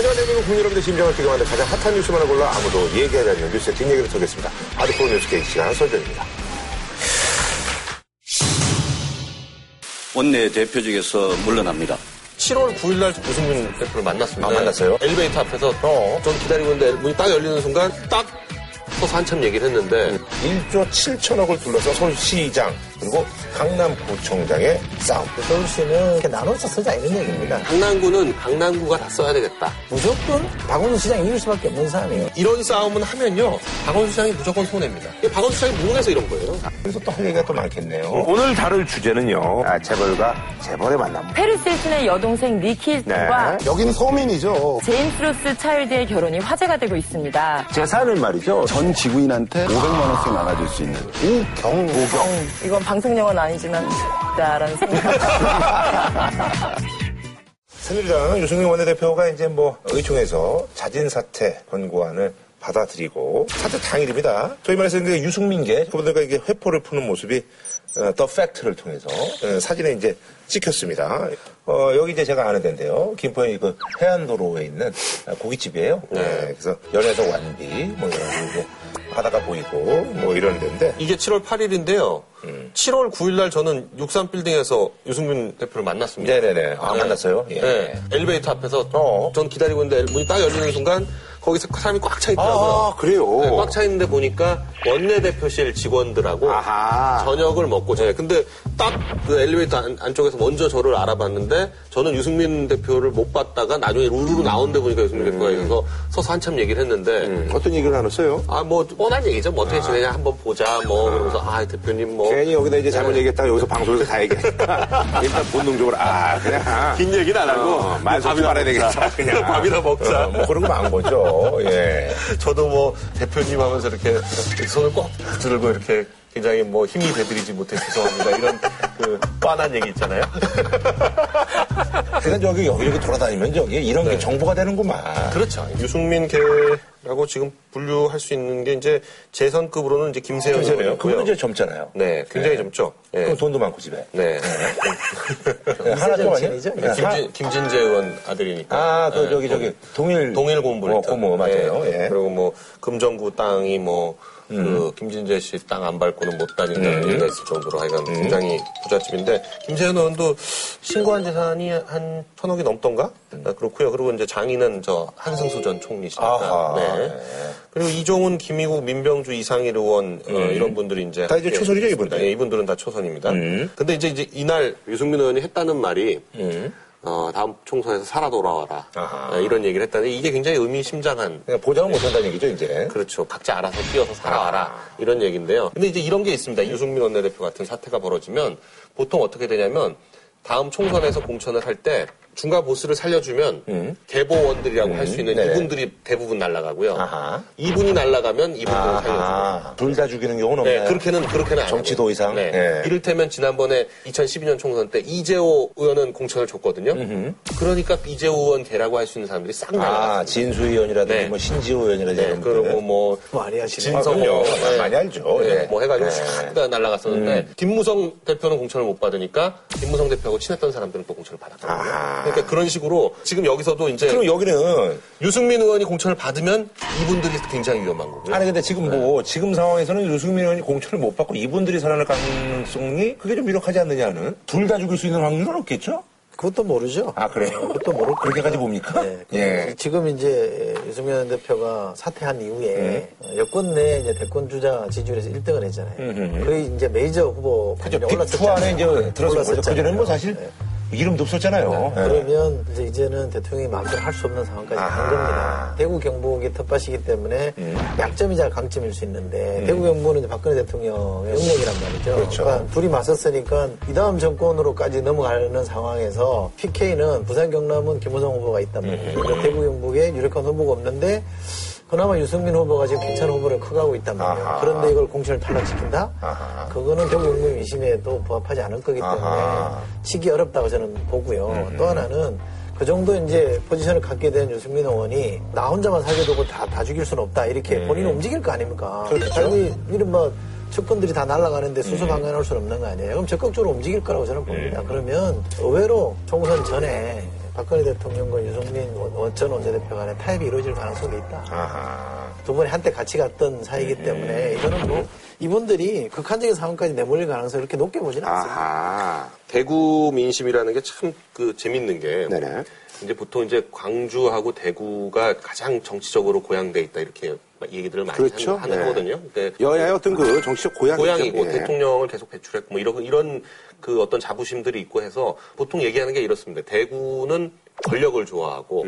하지만 대한민국 국민 여러분들 심장을 뛰게 만든 가장 핫한 뉴스만을 골라 아무도 얘기하지 않는 뉴스의 뒷얘기를 털겠습니다. 아드포 뉴스 게이트 시간 설정입니다. 원내 대표직에서 물러납니다. 7월 9일 날 유승민 대표를 만났습니다. 아, 만났어요? 엘리베이터 앞에서 어. 전 기다리고 있는데 문이 딱 열리는 순간 딱 서서 한참 얘기를 했는데 1조 7천억을 둘러싼 서울시장 그리고 강남구청장의 싸움. 서울시는 이렇게 나눠서 쓰자 이런 얘기입니다. 강남구는 강남구가 다 써야 되겠다. 무조건 박원순 시장이 이길 수밖에 없는 사람이에요. 이런 싸움은 하면요. 박원순 시장이 무조건 손해입니다. 박원순 시장이 모르겠어 이런 거예요. 그래서 또 할 얘기가 또 많겠네요. 오늘 다룰 주제는요. 아, 재벌과 재벌의 만남. 패리스 힐튼의 여동생 니키와 네. 여기는 서민이죠. 제임스 로스차일드의 결혼이 화제가 되고 있습니다. 재산은 말이죠. 전 지구인한테 500만 원씩 나눠줄 수 있는 우경 우경. 이건 방송 용어는 아니지만 라는 생각. 새누리당 유승민 원내대표가 이제 뭐 의총에서 자진 사퇴 권고안을 받아들이고 사퇴 당일입니다. 저희 말해서 이제 유승민계 그분들과 이게 회포를 푸는 모습이 어, 더 팩트를 통해서 어, 사진에 이제 찍혔습니다. 어, 여기 이제 제가 아는 데인데요. 김포의 그 해안도로에 있는 고깃집이에요. 네. 그래서 연애석 완비 뭐 이런 거 이제 바다가 보이고 뭐 이런 데인데 이게 7월 8일인데요. 음. 7월 9일 날 저는 63빌딩에서 유승민 대표를 만났습니다. 네네네. 아, 만났어요? 예. 네. 엘리베이터 앞에서 어. 전 기다리고 있는데 문이 딱 열리는 순간 거기서 사람이 꽉 차 있더라고요. 아, 그래요? 네, 꽉차 있는데 보니까 원내대표실 직원들하고 아하. 저녁을 먹고 제 근데 딱 그 엘리베이터 안, 쪽에서 먼저 저를 알아봤는데 저는 유승민 대표를 못 봤다가 나중에 루루로 나온 데 보니까 유승민 대표가 있어서 서서 한참 얘기를 했는데 음, 어떤 얘기를 나눴어요? 아 뭐 뻔한 얘기죠 뭐 어떻게 지내냐 한번 보자 뭐 그러면서 아 대표님 뭐 괜히 여기다 이제 네. 잘못 얘기했다가 여기서 방송에서 다 얘기하니까 일단 본능적으로 아 그냥 긴 얘기는 안 하고 어, 말 섞지 말아야 되겠다 그냥 밥이나 먹자. 어, 뭐 그런 거 많은 거죠 예. 저도 뭐 대표님 하면서 이렇게 손을 꼭 들고 이렇게 굉장히 뭐 힘이 되드리지 못해 죄송합니다. 이런 그 뻔한 얘기 있잖아요. 그러니까 저기 여기저기 돌아다니면 저기 이런 게 정보가 되는구만 그렇죠. 유승민 계라고 지금 분류할 수 있는 게 이제 재선급으로는 이제 김세현 김세래요 의원이고요. 그분은 이제 젊잖아요 네, 굉장히 젊죠. 예. 그럼 돈도 많고 집에 네. 하나 좀 아니야? 정치인이죠? 예, 하- 김진, 김진재 의원 아들이니까. 아, 그, 네, 저기, 동- 저기, 동일. 동일 고문부를 어, 고모, 맞아요. 예. 그리고 뭐 금정구 땅이 뭐 그 김진재 씨 땅 안 밟고는 못 다닌다는 얘기가 있을 정도로 하여간 굉장히 부잣집인데 김세현 의원도 신고한 재산이 한 천억이 넘던가 아, 그렇고요. 그리고 이제 장인은 저 한승수 전 총리시니까. 네. 네. 그리고 이종훈, 김희국, 민병주, 이상일 의원 어, 이런 분들이 이제 다 이제 초선이죠. 이분들? 예, 이분들은 다 초선입니다. 음. 근데 이제 이제 이날 유승민 의원이 했다는 말이 어, 다음 총선에서 살아 돌아와라 아하. 어, 이런 얘기를 했다는데 이게 굉장히 의미심장한 그냥 보장을 못 한다는 얘기죠, 이제. 그렇죠. 각자 알아서 뛰어서 살아와라. 이런 얘기인데요. 근데 이제 이런 게 있습니다. 유승민 원내대표 같은 사태가 벌어지면 보통 어떻게 되냐면 다음 총선에서 공천을 할 때 중간 보스를 살려주면 개보원들이라고 할수 있는 네. 이분들이 대부분 날아가고요. 아하. 이분이 날아가면 이분들을 살려주고. 아, 둘다 죽이는 경우는 없나요? 네, 그렇게는 그렇게는 안 정치도 하고요. 이상? 네. 예. 이를테면 지난번에 2012년 총선 때 이재호 의원은 공천을 줬거든요. 그러니까 이재호 의원 개라고 할 수 있는 사람들이 싹 아, 날아갔어요. 진수 의원이라든지 네. 뭐 신지호 의원이라든지 네, 그리고 분들. 뭐 많이 하시네. 진성호 아. 네. 많이 알죠. 네, 예. 뭐 해가지고 네. 싹다 날아갔었는데 김무성 대표는 공천을 못 받으니까 김무성 대표하고 친했던 사람들은 또 공천을 받았거든요. 아. 그러니까 그런 식으로 지금 여기서도 이제 그럼 여기는 유승민 의원이 공천을 받으면 이분들이 굉장히 위험한 거고요. 아니 근데 지금 뭐 지금 상황에서는 유승민 의원이 공천을 못 받고 이분들이 살아날 가능성이 그게 좀 유력하지 않느냐는 둘 다 죽일 수 있는 확률은 없겠죠? 그것도 모르죠. 아 그래요? 그것도 모르고. 그렇게까지 봅니까? 네. 예. 지금 이제 유승민 대표가 사퇴한 이후에 여권 내 이제 대권 주자 지지율에서 1등을 했잖아요. 거의 이제 메이저 후보 그죠. 올랐었잖아요. 안에 이제 들어서. 올랐었잖아요. 그전에는 뭐 사실 네. 이름도 없었잖아요. 예. 그러면 이제 이제는 대통령이 마음대로 할 수 없는 상황까지. 간 겁니다. 대구 경북이 텃밭이기 때문에 음. 약점이자 강점일 수 있는데 대구 경북은 이제 박근혜 대통령의 영역이란 말이죠. 그렇죠. 러니까 둘이 맞섰으니까 이 다음 정권으로까지 넘어가는 상황에서 PK는 부산 경남은 김호성 후보가 있단 말이에요. 음. 그러니까 대구 경북에 유력한 후보가 없는데 그나마 유승민 후보가 지금 괜찮은 후보를 커가고 있단 말이에요. 아하. 그런데 이걸 공천을 탈락시킨다? 아하. 그거는 대구 경북 민심에도 부합하지 않을 거기 때문에 아하. 치기 어렵다고 저는 보고요. 음. 또 하나는 그 정도 이제 포지션을 갖게 된 유승민 의원이 나 혼자만 살게 두고 다, 다 죽일 수는 없다. 이렇게 본인은 움직일 거 아닙니까? 음. 그렇죠. 자기 이런 뭐 측근들이 다 날아가는데 수소 방관할 수는 없는 거 아니에요? 그럼 적극적으로 움직일 거라고 저는 음. 봅니다. 그러면 의외로 총선 전에 박근혜 대통령과 유승민 원- 전 원내대표 간에 타협이 이루어질 가능성이 있다. 아하. 두 분이 한때 같이 갔던 사이이기 때문에 이거는 뭐 이분들이 극한적인 상황까지 내몰릴 가능성이 그렇게 높게 보지는 않습니다. 대구 민심이라는 게 참 그 재밌는 게 네네. 이제 보통 이제 광주하고 대구가 가장 정치적으로 고양돼 있다 이렇게 얘기들을 많이 그렇죠. 하는, 네. 거거든요. 여야의 어떤 그 정치적 고향이죠. 고향이고 예. 대통령을 계속 배출했고 뭐 이런 이런 그 어떤 자부심들이 있고 해서 보통 얘기하는 게 이렇습니다. 대구는 권력을 좋아하고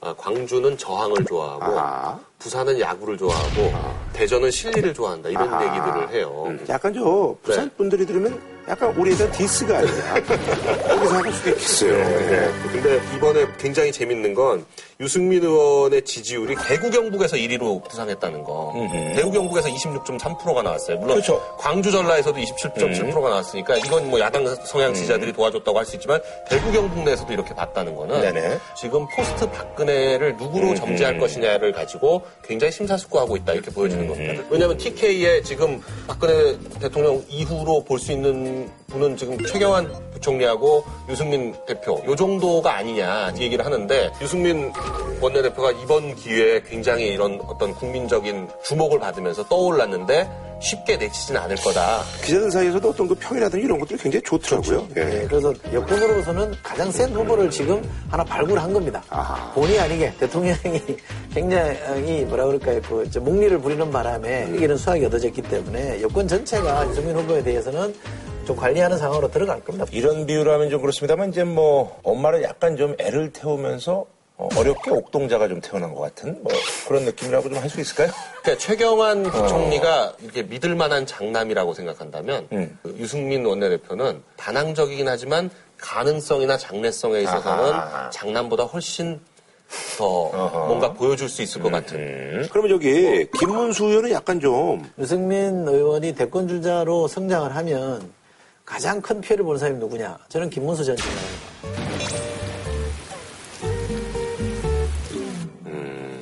아, 광주는 저항을 좋아하고 아하. 부산은 야구를 좋아하고 대전은 실리를 좋아한다 이런 아하. 얘기들을 해요. 음, 약간 저 부산 네. 분들이 들으면 약간 우리에 대한 디스가 아니냐. 그렇게 생각할 수도 있겠어요. 네. 근데 이번에 굉장히 재밌는 건 유승민 의원의 지지율이 대구 경북에서 1위로 부상했다는 거. 대구 경북에서 26.3%가 나왔어요. 물론 그렇죠. 광주 전라에서도 27.7%가 나왔으니까 이건 뭐 야당 성향 지지자들이 도와줬다고 할 수 있지만 대구 경북 내에서도 이렇게 봤다는 거는 네네. 지금 포스트 박근혜를 누구로 점지할 것이냐를 가지고 굉장히 심사숙고하고 있다 이렇게 보여지는 겁니다. 왜냐하면 TK에 지금 박근혜 대통령 이후로 볼 수 있는 분은 지금 최경환 부총리하고 유승민 대표 요 정도가 아니냐 이 얘기를 하는데 유승민 원내대표가 이번 기회에 굉장히 이런 어떤 국민적인 주목을 받으면서 떠올랐는데 쉽게 내치지는 않을 거다. 기자들 사이에서도 어떤 그 평이라든지 이런 것들이 굉장히 좋더라고요. 예. 네, 그래서 여권으로서는 가장 센 후보를 지금 하나 발굴한 겁니다. 아하. 본의 아니게 대통령이 굉장히 뭐라 그럴까요, 그저 목리를 부리는 바람에 이런 수확이 얻어졌기 때문에 여권 전체가 유승민 후보에 대해서는 좀 관리하는 상황으로 들어갈 겁니다. 이런 비유를 하면 좀 그렇습니다만 이제 뭐 엄마를 약간 좀 애를 태우면서 어, 어렵게 옥동자가 좀 태어난 것 같은 뭐 그런 느낌이라고 좀 할 수 있을까요? 그러니까 최경환 부총리가 이렇게 믿을 만한 장남이라고 생각한다면 음. 그 유승민 원내대표는 다낭적이긴 하지만 가능성이나 장래성에 있어서는 아하. 장남보다 훨씬 더 어허. 뭔가 보여줄 수 있을 것 같은. 음. 그러면 저기 김문수 의원은 약간 좀 유승민 의원이 대권 주자로 성장을 하면 가장 큰 피해를 보는 사람이 누구냐? 저는 김문수 전 총장입니다.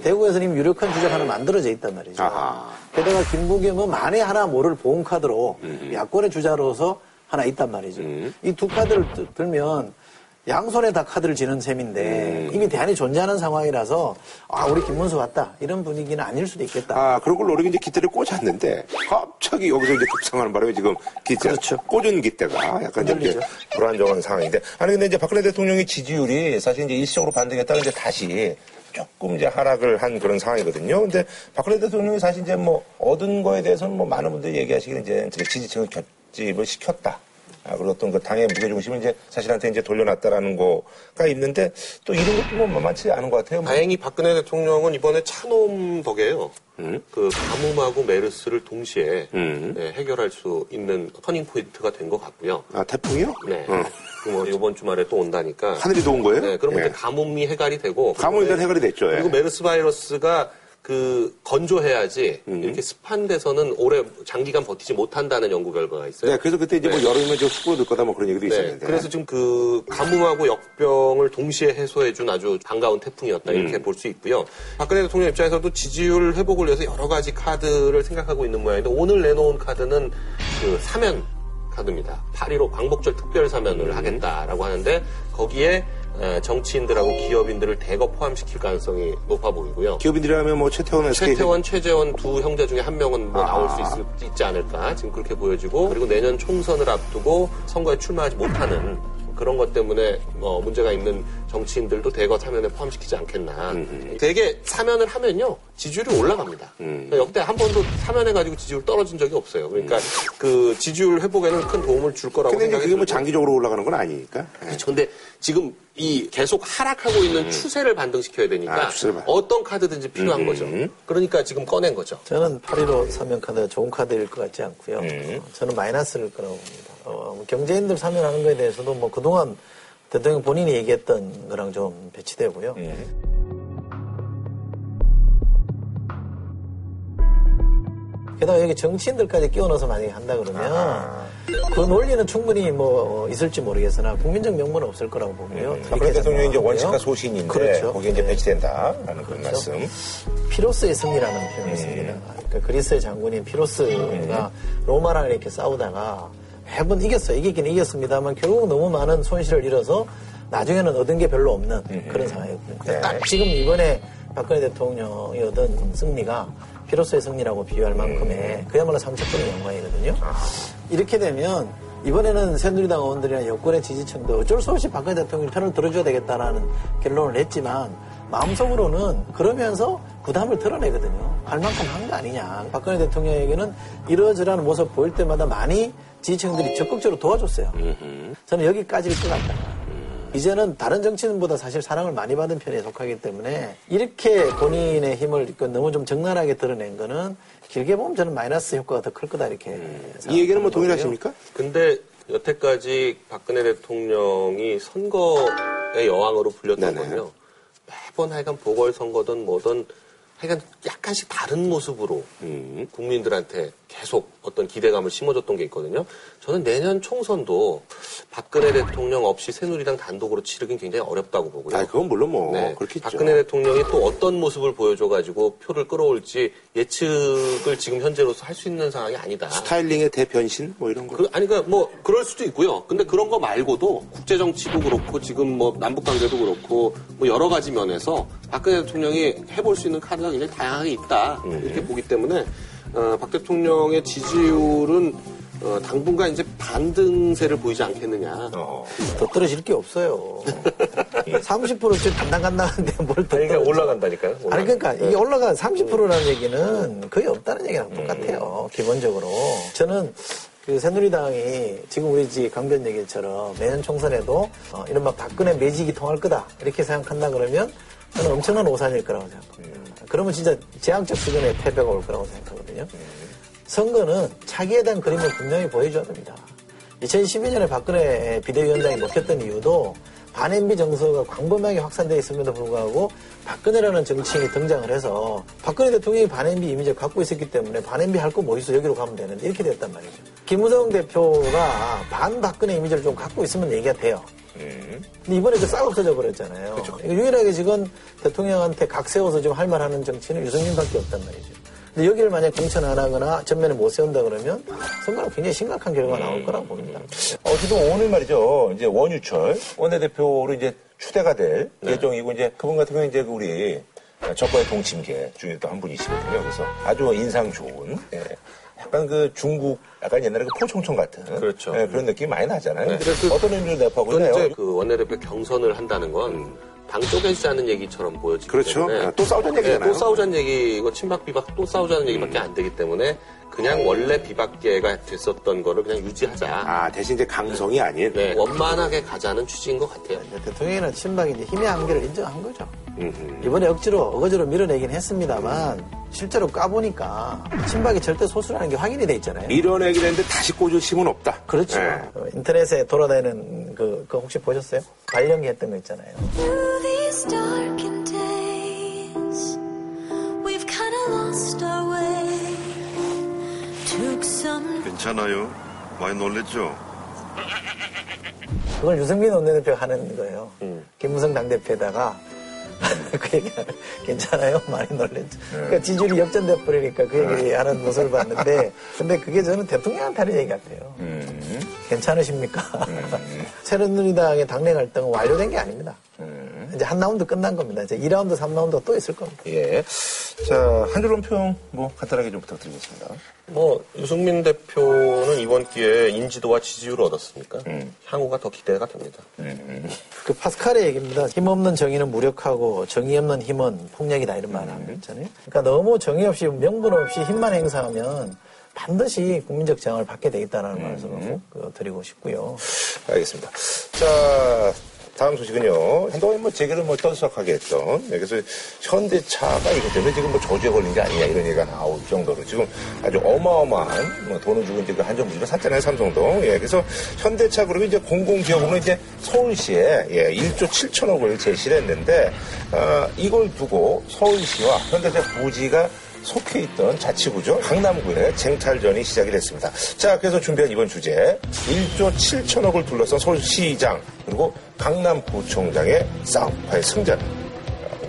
대구에서는 이미 유력한 주자가 하나 만들어져 있단 말이죠. 아하. 게다가 김부겸은 만에 하나 모를 보험 카드로 야권의 주자로서 하나 있단 말이죠. 이 두 카드를 드- 들면 양손에 다 카드를 지는 셈인데 이미 대안이 존재하는 상황이라서 아 우리 김문수 왔다 이런 분위기는 아닐 수도 있겠다. 아 그런 걸 노리고 이제 기대를 꽂았는데 갑자기 여기서 이제 급상하는 바람에 지금 기대 그렇죠. 꽂은 기대가 약간 좀 이제. 불안정한 상황인데 아니 근데 이제 박근혜 대통령의 지지율이 사실 이제 일시적으로 반등했다가 이제 다시 조금 이제 하락을 한 그런 상황이거든요. 근데 박근혜 대통령이 사실 이제 뭐 얻은 거에 대해서는 뭐 많은 분들이 얘기하시기는 이제 지지층을 결집을 시켰다. 아, 그리고 어떤 그 당의 무게중심을 이제 자신한테 이제 돌려놨다라는 거가 있는데 또 이런 것도 뭐 만만치 않은 것 같아요. 뭐. 다행히 박근혜 대통령은 이번에 찬홈 덕에요. 그 가뭄하고 메르스를 동시에 음. 네, 해결할 수 있는 turning point가 된 것 같고요. 아 태풍이요? 네. 어. 그뭐 이번 주말에 또 온다니까. 하늘이 도운 거예요? 네, 그러면 예. 이제 가뭄이 해결이 되고. 가뭄이 일단 해결이 됐죠. 예. 그리고 메르스 바이러스가 그 건조해야지 음. 이렇게 습한 데서는 오래 장기간 버티지 못한다는 연구 결과가 있어요. 네, 그래서 그때 이제 뭐 네. 여름이면 저 숯불어 들 거다 뭐 그런 얘기도 네, 있었는데. 그래서 지금 그 가뭄하고 역병을 동시에 해소해준 아주 반가운 태풍이었다 이렇게 음. 볼수 있고요. 박근혜 대통령 입장에서도 지지율 회복을 위해서 여러 가지 카드를 생각하고 있는 모양인데 오늘 내놓은 카드는 그 사면 카드입니다. 8.15 광복절 특별 사면을 음. 하겠다라고 하는데 거기에 에, 정치인들하고 기업인들을 대거 포함시킬 가능성이 높아 보이고요. 기업인들이라면 뭐 최태원 SK 최태원, 최재원 두 형제 중에 한 명은 뭐 나올 수 있, 있지 않을까 지금 그렇게 보여지고 그리고 내년 총선을 앞두고 선거에 출마하지 못하는 그런 것 때문에 뭐 문제가 있는 정치인들도 대거 사면에 포함시키지 않겠나. 되게 사면을 하면요 지지율이 올라갑니다. 그러니까 역대 한 번도 사면해 가지고 지지율 떨어진 적이 없어요. 그러니까 그 지지율 회복에는 큰 도움을 줄 거라고 근데 이제 그게 뭐. 장기적으로 올라가는 건 아니니까. 예. 그렇죠. 근데 지금 이 계속 하락하고 있는 추세를 반등시켜야 되니까 아, 추세를 반- 어떤 카드든지 필요한 거죠. 그러니까 지금 꺼낸 거죠. 저는 8.15 사면 카드가 좋은 카드일 것 같지 않고요. 어, 저는 마이너스일 거라고 봅니다. 어, 뭐 경제인들 사면하는 거에 대해서도 뭐 그동안 대통령 본인이 얘기했던 거랑 좀 배치되고요. 게다가 여기 정치인들까지 끼워 넣어서 만약에 한다 그러면 그 논리는 충분히 뭐 있을지 모르겠으나 국민적 명분은 없을 거라고 보고요. 박근혜 이렇게 대통령이 이제. 원칙과 소신인데 그렇죠. 거기에 이제 네. 배치된다라는 그런 그렇죠. 말씀. 피로스의 승리라는 표현이 있습니다. 그러니까 그리스의 장군인 피로스가 로마랑 이렇게 싸우다가 매번 이겼어요. 이기긴 이겼습니다만 결국 너무 많은 손실을 잃어서 나중에는 얻은 게 별로 없는 그런 상황이거든요. 네. 딱 지금 이번에 박근혜 대통령이 얻은 승리가 피로스의 승리라고 비유할 만큼의 그야말로 상처뿐인 영광이거든요. 이렇게 되면 이번에는 새누리당 의원들이나 여권의 지지층도 어쩔 수 없이 박근혜 대통령 편을 들어줘야 되겠다라는 결론을 냈지만 마음속으로는 그러면서 부담을 드러내거든요. 할 만큼 한 거 아니냐. 박근혜 대통령에게는 이러저러한 모습 보일 때마다 많이 지지층들이 적극적으로 도와줬어요. 저는 여기까지일 것 같다. 이제는 다른 정치인보다 사실 사랑을 많이 받은 편에 속하기 때문에 이렇게 본인의 힘을 너무 좀 적나라하게 드러낸 거는 길게 보면 저는 마이너스 효과가 더 클 거다 이렇게 이 얘기는 뭐. 동일하십니까? 근데 여태까지 박근혜 대통령이 선거의 여왕으로 불렸던 네네. 건요. 매번 하여간 보궐선거든 뭐든 하여간 약간씩 다른 모습으로 음. 국민들한테 계속 어떤 기대감을 심어줬던 게 있거든요. 저는 내년 총선도 박근혜 대통령 없이 새누리당 단독으로 치르긴 굉장히 어렵다고 보고요. 아, 그건 물론 뭐 네. 그렇겠죠. 박근혜 대통령이 또 어떤 모습을 보여줘가지고 표를 끌어올지 예측을 지금 현재로서 할 수 있는 상황이 아니다. 스타일링의 대변신 뭐 이런 거. 그, 아니, 그러니까 뭐, 그럴 수도 있고요. 근데 그런 거 말고도 국제 정치도 그렇고, 지금 뭐, 남북 관계도 그렇고, 뭐, 여러 가지 면에서 박근혜 대통령이 해볼 수 있는 카드가 굉장히 다양하게 있다. 이렇게 보기 때문에, 어, 박 대통령의 지지율은, 어, 당분간 이제 반등세를 보이지 않겠느냐. 어. 더 떨어질 게 없어요. 30%쯤 간당간당한데 뭘 더 그러니까 떨어져. 올라간다니까요. 아니 그러니까 이게 올라간 30%라는 얘기는 거의 없다는 얘기랑 똑같아요. 기본적으로 저는 그 새누리당이 지금 우리 지 강변 얘기처럼 매년 총선에도 어, 이른바 박근혜 매직이 통할 거다 이렇게 생각한다 그러면 저는 엄청난 오산일 거라고 생각합니다. 그러면 진짜 재앙적 수준의 패배가 올 거라고 생각하거든요. 선거는 차기에 대한 그림을 분명히 보여줘야 됩니다. 2012년에 박근혜 비대위원장이 먹혔던 이유도 반엠비 정서가 광범위하게 확산되어 있음에도 불구하고 박근혜라는 정치인이 등장을 해서 박근혜 대통령이 반엠비 이미지를 갖고 있었기 때문에 반엠비 할거 뭐 있어 여기로 가면 되는데 이렇게 됐단 말이죠. 김무성 대표가 반 박근혜 이미지를 좀 갖고 있으면 얘기가 돼요. 근데 이번에 그싹 없어져 버렸잖아요. 이거 유일하게 지금 대통령한테 각 세워서 지금 할 말하는 정치는 유승민밖에 없단 말이죠. 근데 여기를 만약 공천 안 하거나 전면에 못 세운다 그러면 선거는 굉장히 심각한 결과가 나올 거라고 봅니다. 어쨌든 오늘 말이죠. 이제 원유철 원내대표로 이제 추대가 될 네. 예정이고 이제 그분 같은 경우는 이제 그 우리 정권의 동침계 중에 또 한 분이시거든요. 그래서 아주 인상 좋은 예. 약간 그 중국 약간 옛날에 그 포청청 같은 그렇죠. 예, 그런 느낌이 많이 나잖아요. 네. 근데 그 어떤 의미로 내포하고 있나요? 그 원내대표 경선을 한다는 건 당 쪼개지자는 얘기처럼 보여지기 그렇죠. 때문에 아, 또 싸우자는 얘기잖아요. 네, 또 싸우자는 얘기, 이거 친박 비박 또 싸우자는 얘기밖에 안 되기 때문에 그냥 원래 비박계가 됐었던 거를 그냥 유지하자. 아, 대신 이제 강성이 아닌. 네, 원만하게 가자는 취지인 것 같아요. 대통령이나 친박이 이제 힘의 한계를 인정한 거죠. 이번에 억지로 어거지로 밀어내긴 했습니다만 실제로 까보니까 친박이 절대 소수라는 게 확인이 돼 있잖아요. 밀어내긴 했는데 다시 꽂을 힘은 없다. 그렇죠. 네. 어, 인터넷에 돌아다니는 그, 그 혹시 보셨어요? 발령기 했던 거 있잖아요. Through these darkened days, we've kind of lost our way. Took some 괜찮아요. 많이 놀랬죠? 그걸 유승민 원내대표가 하는 거예요. 김무성 당대표에다가 그 얘기 괜찮아요? 많이 놀랬죠. 그러니까 지지율이 역전돼 버리니까 그 얘기 하는 모습을 봤는데 근데 그게 저는 대통령한테 하는 얘기 같아요. 괜찮으십니까? 새누리당의 당내 갈등은 완료된 게 아닙니다. 이제 한 라운드 끝난 겁니다. 이제 2라운드, 3라운드 또 있을 겁니다. 예. 자, 한 줄로 평, 뭐, 간단하게 좀 부탁드리겠습니다. 뭐 유승민 대표는 이번 기회에 인지도와 지지율을 얻었으니까 향후가 더 기대가 됩니다. 그 파스칼의 얘기입니다. 힘없는 정의는 무력하고 정의 없는 힘은 폭력이다 이런 말을 하고 있잖아요. 그러니까 너무 정의 없이 명분 없이 힘만 행사하면 반드시 국민적 저항을 받게 돼 있다는 말씀을 드리고 싶고요. 알겠습니다. 자, 다음 소식은요. 한동안 뭐 제기를 뭐 떠들썩하게 했던, 여기서 현대차가 이것 때문에 지금 뭐 저주에 걸린 게 아니냐 이런 얘기가 나올 정도로 지금 아주 어마어마한 뭐 돈을 주고 이제 그 한정부지를 샀잖아요, 삼성동. 예, 그래서 현대차 그룹이 이제 공공기업으로 이제 서울시에 예, 1조 7천억을 제시를 했는데, 어, 이걸 두고 서울시와 현대차 부지가 속해 있던 자치구죠. 강남구에 쟁탈전이 시작이 됐습니다. 자, 그래서 준비한 이번 주제 1조 7천억을 둘러싼 서울시장 그리고 강남구청장의 싸움, 과연 승자는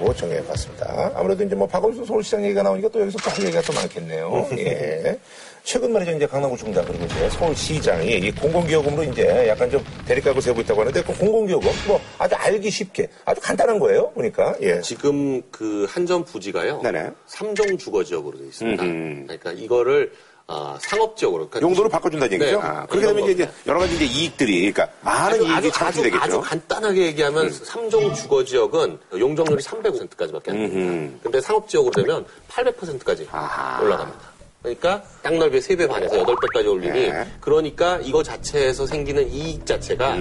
시장이라고 정해봤습니다. 아무래도 이제 뭐 박원순 서울시장 얘기가 나오니까 또 여기서 또 할 얘기가 또 많겠네요. 예. 최근 말이죠. 이제 강남구청장 그리고 이제 서울시장이 이 공공기여금으로 이제 약간 좀 대립각을 세우고 있다고 하는데 그 공공기여금 뭐 아주 알기 쉽게 아주 간단한 거예요. 보니까 예. 지금 그 한전 부지가요. 네네. 삼종 주거 지역으로 되어 있습니다. 음흠. 그러니까 이거를 아, 상업 지역으로 그러니까 용도를 바꿔준다는 얘기죠. 네. 아, 그렇게 되면 이제 여러 가지 이제 이익들이, 그러니까 많은 아주, 이익이 창출이 아주, 되겠죠. 아주 간단하게 얘기하면 삼종 주거 지역은 용적률이 300%까지밖에 안 돼요. 근데 상업 지역으로 되면 800%까지 아하. 올라갑니다. 그러니까 땅 넓이 3배 반에서 8배까지 올리니 네. 그러니까 이거 자체에서 생기는 이익 자체가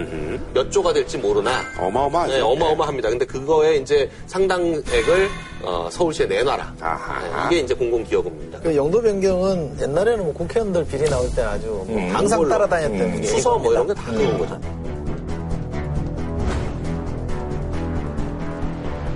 몇 조가 될지 모르나 어마어마하죠. 네, 어마어마합니다. 근데 그거에 이제 상당액을 어, 서울시에 내놔라. 아하. 네, 이게 이제 공공기여금입니다. 그 용도 변경은 옛날에는 뭐 국회의원들 비리 나올 때 아주 뭐 항상 따라다녔던 게 수서 뭐 이런 게 이겁니다. 다 그런 거죠.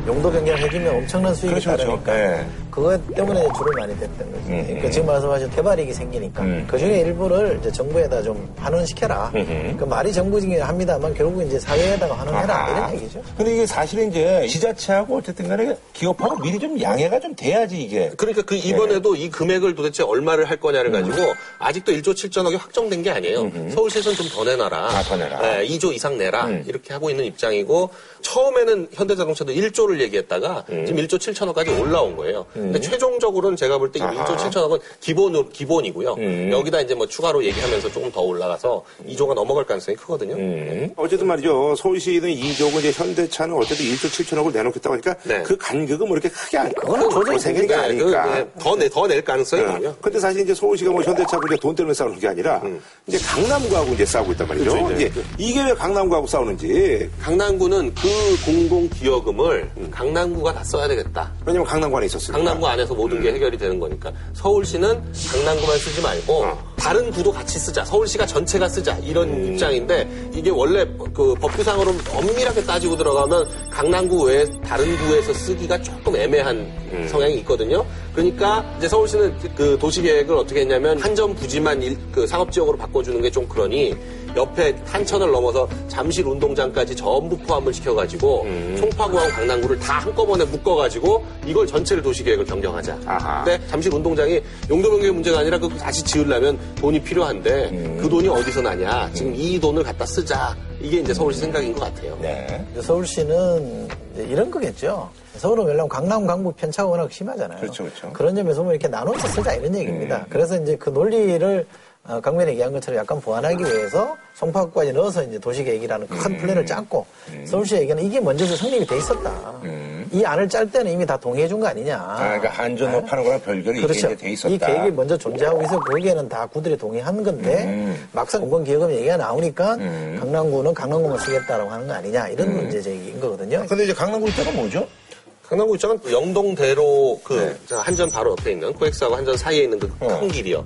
용도 변경 해주면 엄청난 수익이 그렇죠, 그렇죠. 따르니까 예. 그것 때문에 줄을 많이 댔던 거지. 음, 그러니까 지금 말씀하신 개발이익이 생기니까 그 중에 일부를 이제 정부에다 좀 환원시켜라. 그 말이 정부이긴 합니다만 결국 이제 사회에다가 환원해라 아하. 이런 얘기죠. 근데 이게 사실은 이제 지자체하고 어쨌든 간에 기업하고 미리 좀 양해가 좀 돼야지 이게. 그러니까 그 이번에도 이 금액을 도대체 얼마를 할 거냐를 음. 가지고 아직도 1조 7천억이 확정된 게 아니에요. 서울시에서는 좀 더 내놔라. 아, 더 내라. 음. 네, 2조 이상 내라. 이렇게 하고 있는 입장이고 처음에는 현대자동차도 1조를 얘기했다가 음. 지금 1조 7천억까지 올라온 거예요. 근데 최종적으로는 제가 볼때 1조 7천억은 기본으로 기본이고요. 음. 여기다 이제 뭐 추가로 얘기하면서 조금 더 올라가서 2조가 넘어갈 가능성이 크거든요. 음. 어쨌든 말이죠. 서울시는 2조고 이제 현대차는 어쨌든 1조 7천억을 내놓겠다고 하니까 네. 그 간격은 뭐 이렇게 크게 안 그거는 조정이 생기는 게 네, 아니니까. 그, 네, 더, 내, 더 낼 가능성이 어. 있군요. 근데 사실 이제 서울시가 뭐 현대차고 이제 돈 때문에 싸우는 게 아니라 이제 강남구하고 이제 싸우고 있단 말이죠. 음. 그렇죠, 이제. 이제 이게 왜 강남구하고 싸우는지. 강남구는 그 공공기여금을 강남구가 다 써야 되겠다. 왜냐면 강남구 안에 있었으니까. 강남구 안에서 모든 게 해결이 되는 거니까. 서울시는 강남구만 쓰지 말고 다른 구도 같이 쓰자. 서울시가 전체가 쓰자. 이런 입장인데 이게 원래 그 법규상으로 엄밀하게 따지고 들어가면 강남구 외에 다른 구에서 쓰기가 조금 애매한 성향이 있거든요. 그러니까 이제 서울시는 그 도시 계획을 어떻게 했냐면 한전 부지만 일- 그 상업 지역으로 바꿔 주는 게 좀 그러니 옆에 한천을 넘어서 잠실 운동장까지 전부 포함을 시켜 가지고 송파구하고 강남구를 다 한꺼번에 묶어 가지고 이걸 전체를 도시 계획을 변경하자. 아하. 근데 잠실 운동장이 용도 변경의 문제가 아니라 그거 다시 지으려면 돈이 필요한데 그 돈이 어디서 나냐. 지금 이 돈을 갖다 쓰자. 이게 이제 서울시 생각인 것 같아요. 네. 서울시는 이제 이런 거겠죠. 서울은 왜냐면 강남, 강북 편차가 워낙 심하잖아요. 그렇죠, 그렇죠. 런 점에서 뭐 이렇게 나눠서 쓰자 이런 얘기입니다. 그래서 이제 그 논리를 어, 강변에 얘기한 것처럼 약간 보완하기 위해서 송파구까지 넣어서 이제 도시계획이라는 큰 플랜을 짰고 서울시 얘기는 이게 먼저서 성립이 돼 있었다. 이 안을 짤 때는 이미 다 동의해 준 거 아니냐. 아, 그러니까 한전호 네? 파는 거랑 별개로 이게 그렇죠. 이제 돼 있었다. 이 계획이 먼저 존재하고 있어 거기에는 다 구들이 동의한 건데 음. 막상 공공기여금 얘기가 나오니까 강남구는 강남구만 쓰겠다라고 하는 거 아니냐 이런 음. 문제 제기인 거거든요. 근데 이제 강남구 입장은 뭐죠? 강남구 입장은 영동대로 그 네. 저 한전 바로 옆에 있는 코엑스하고 한전 사이에 있는 그큰 어. 길이요.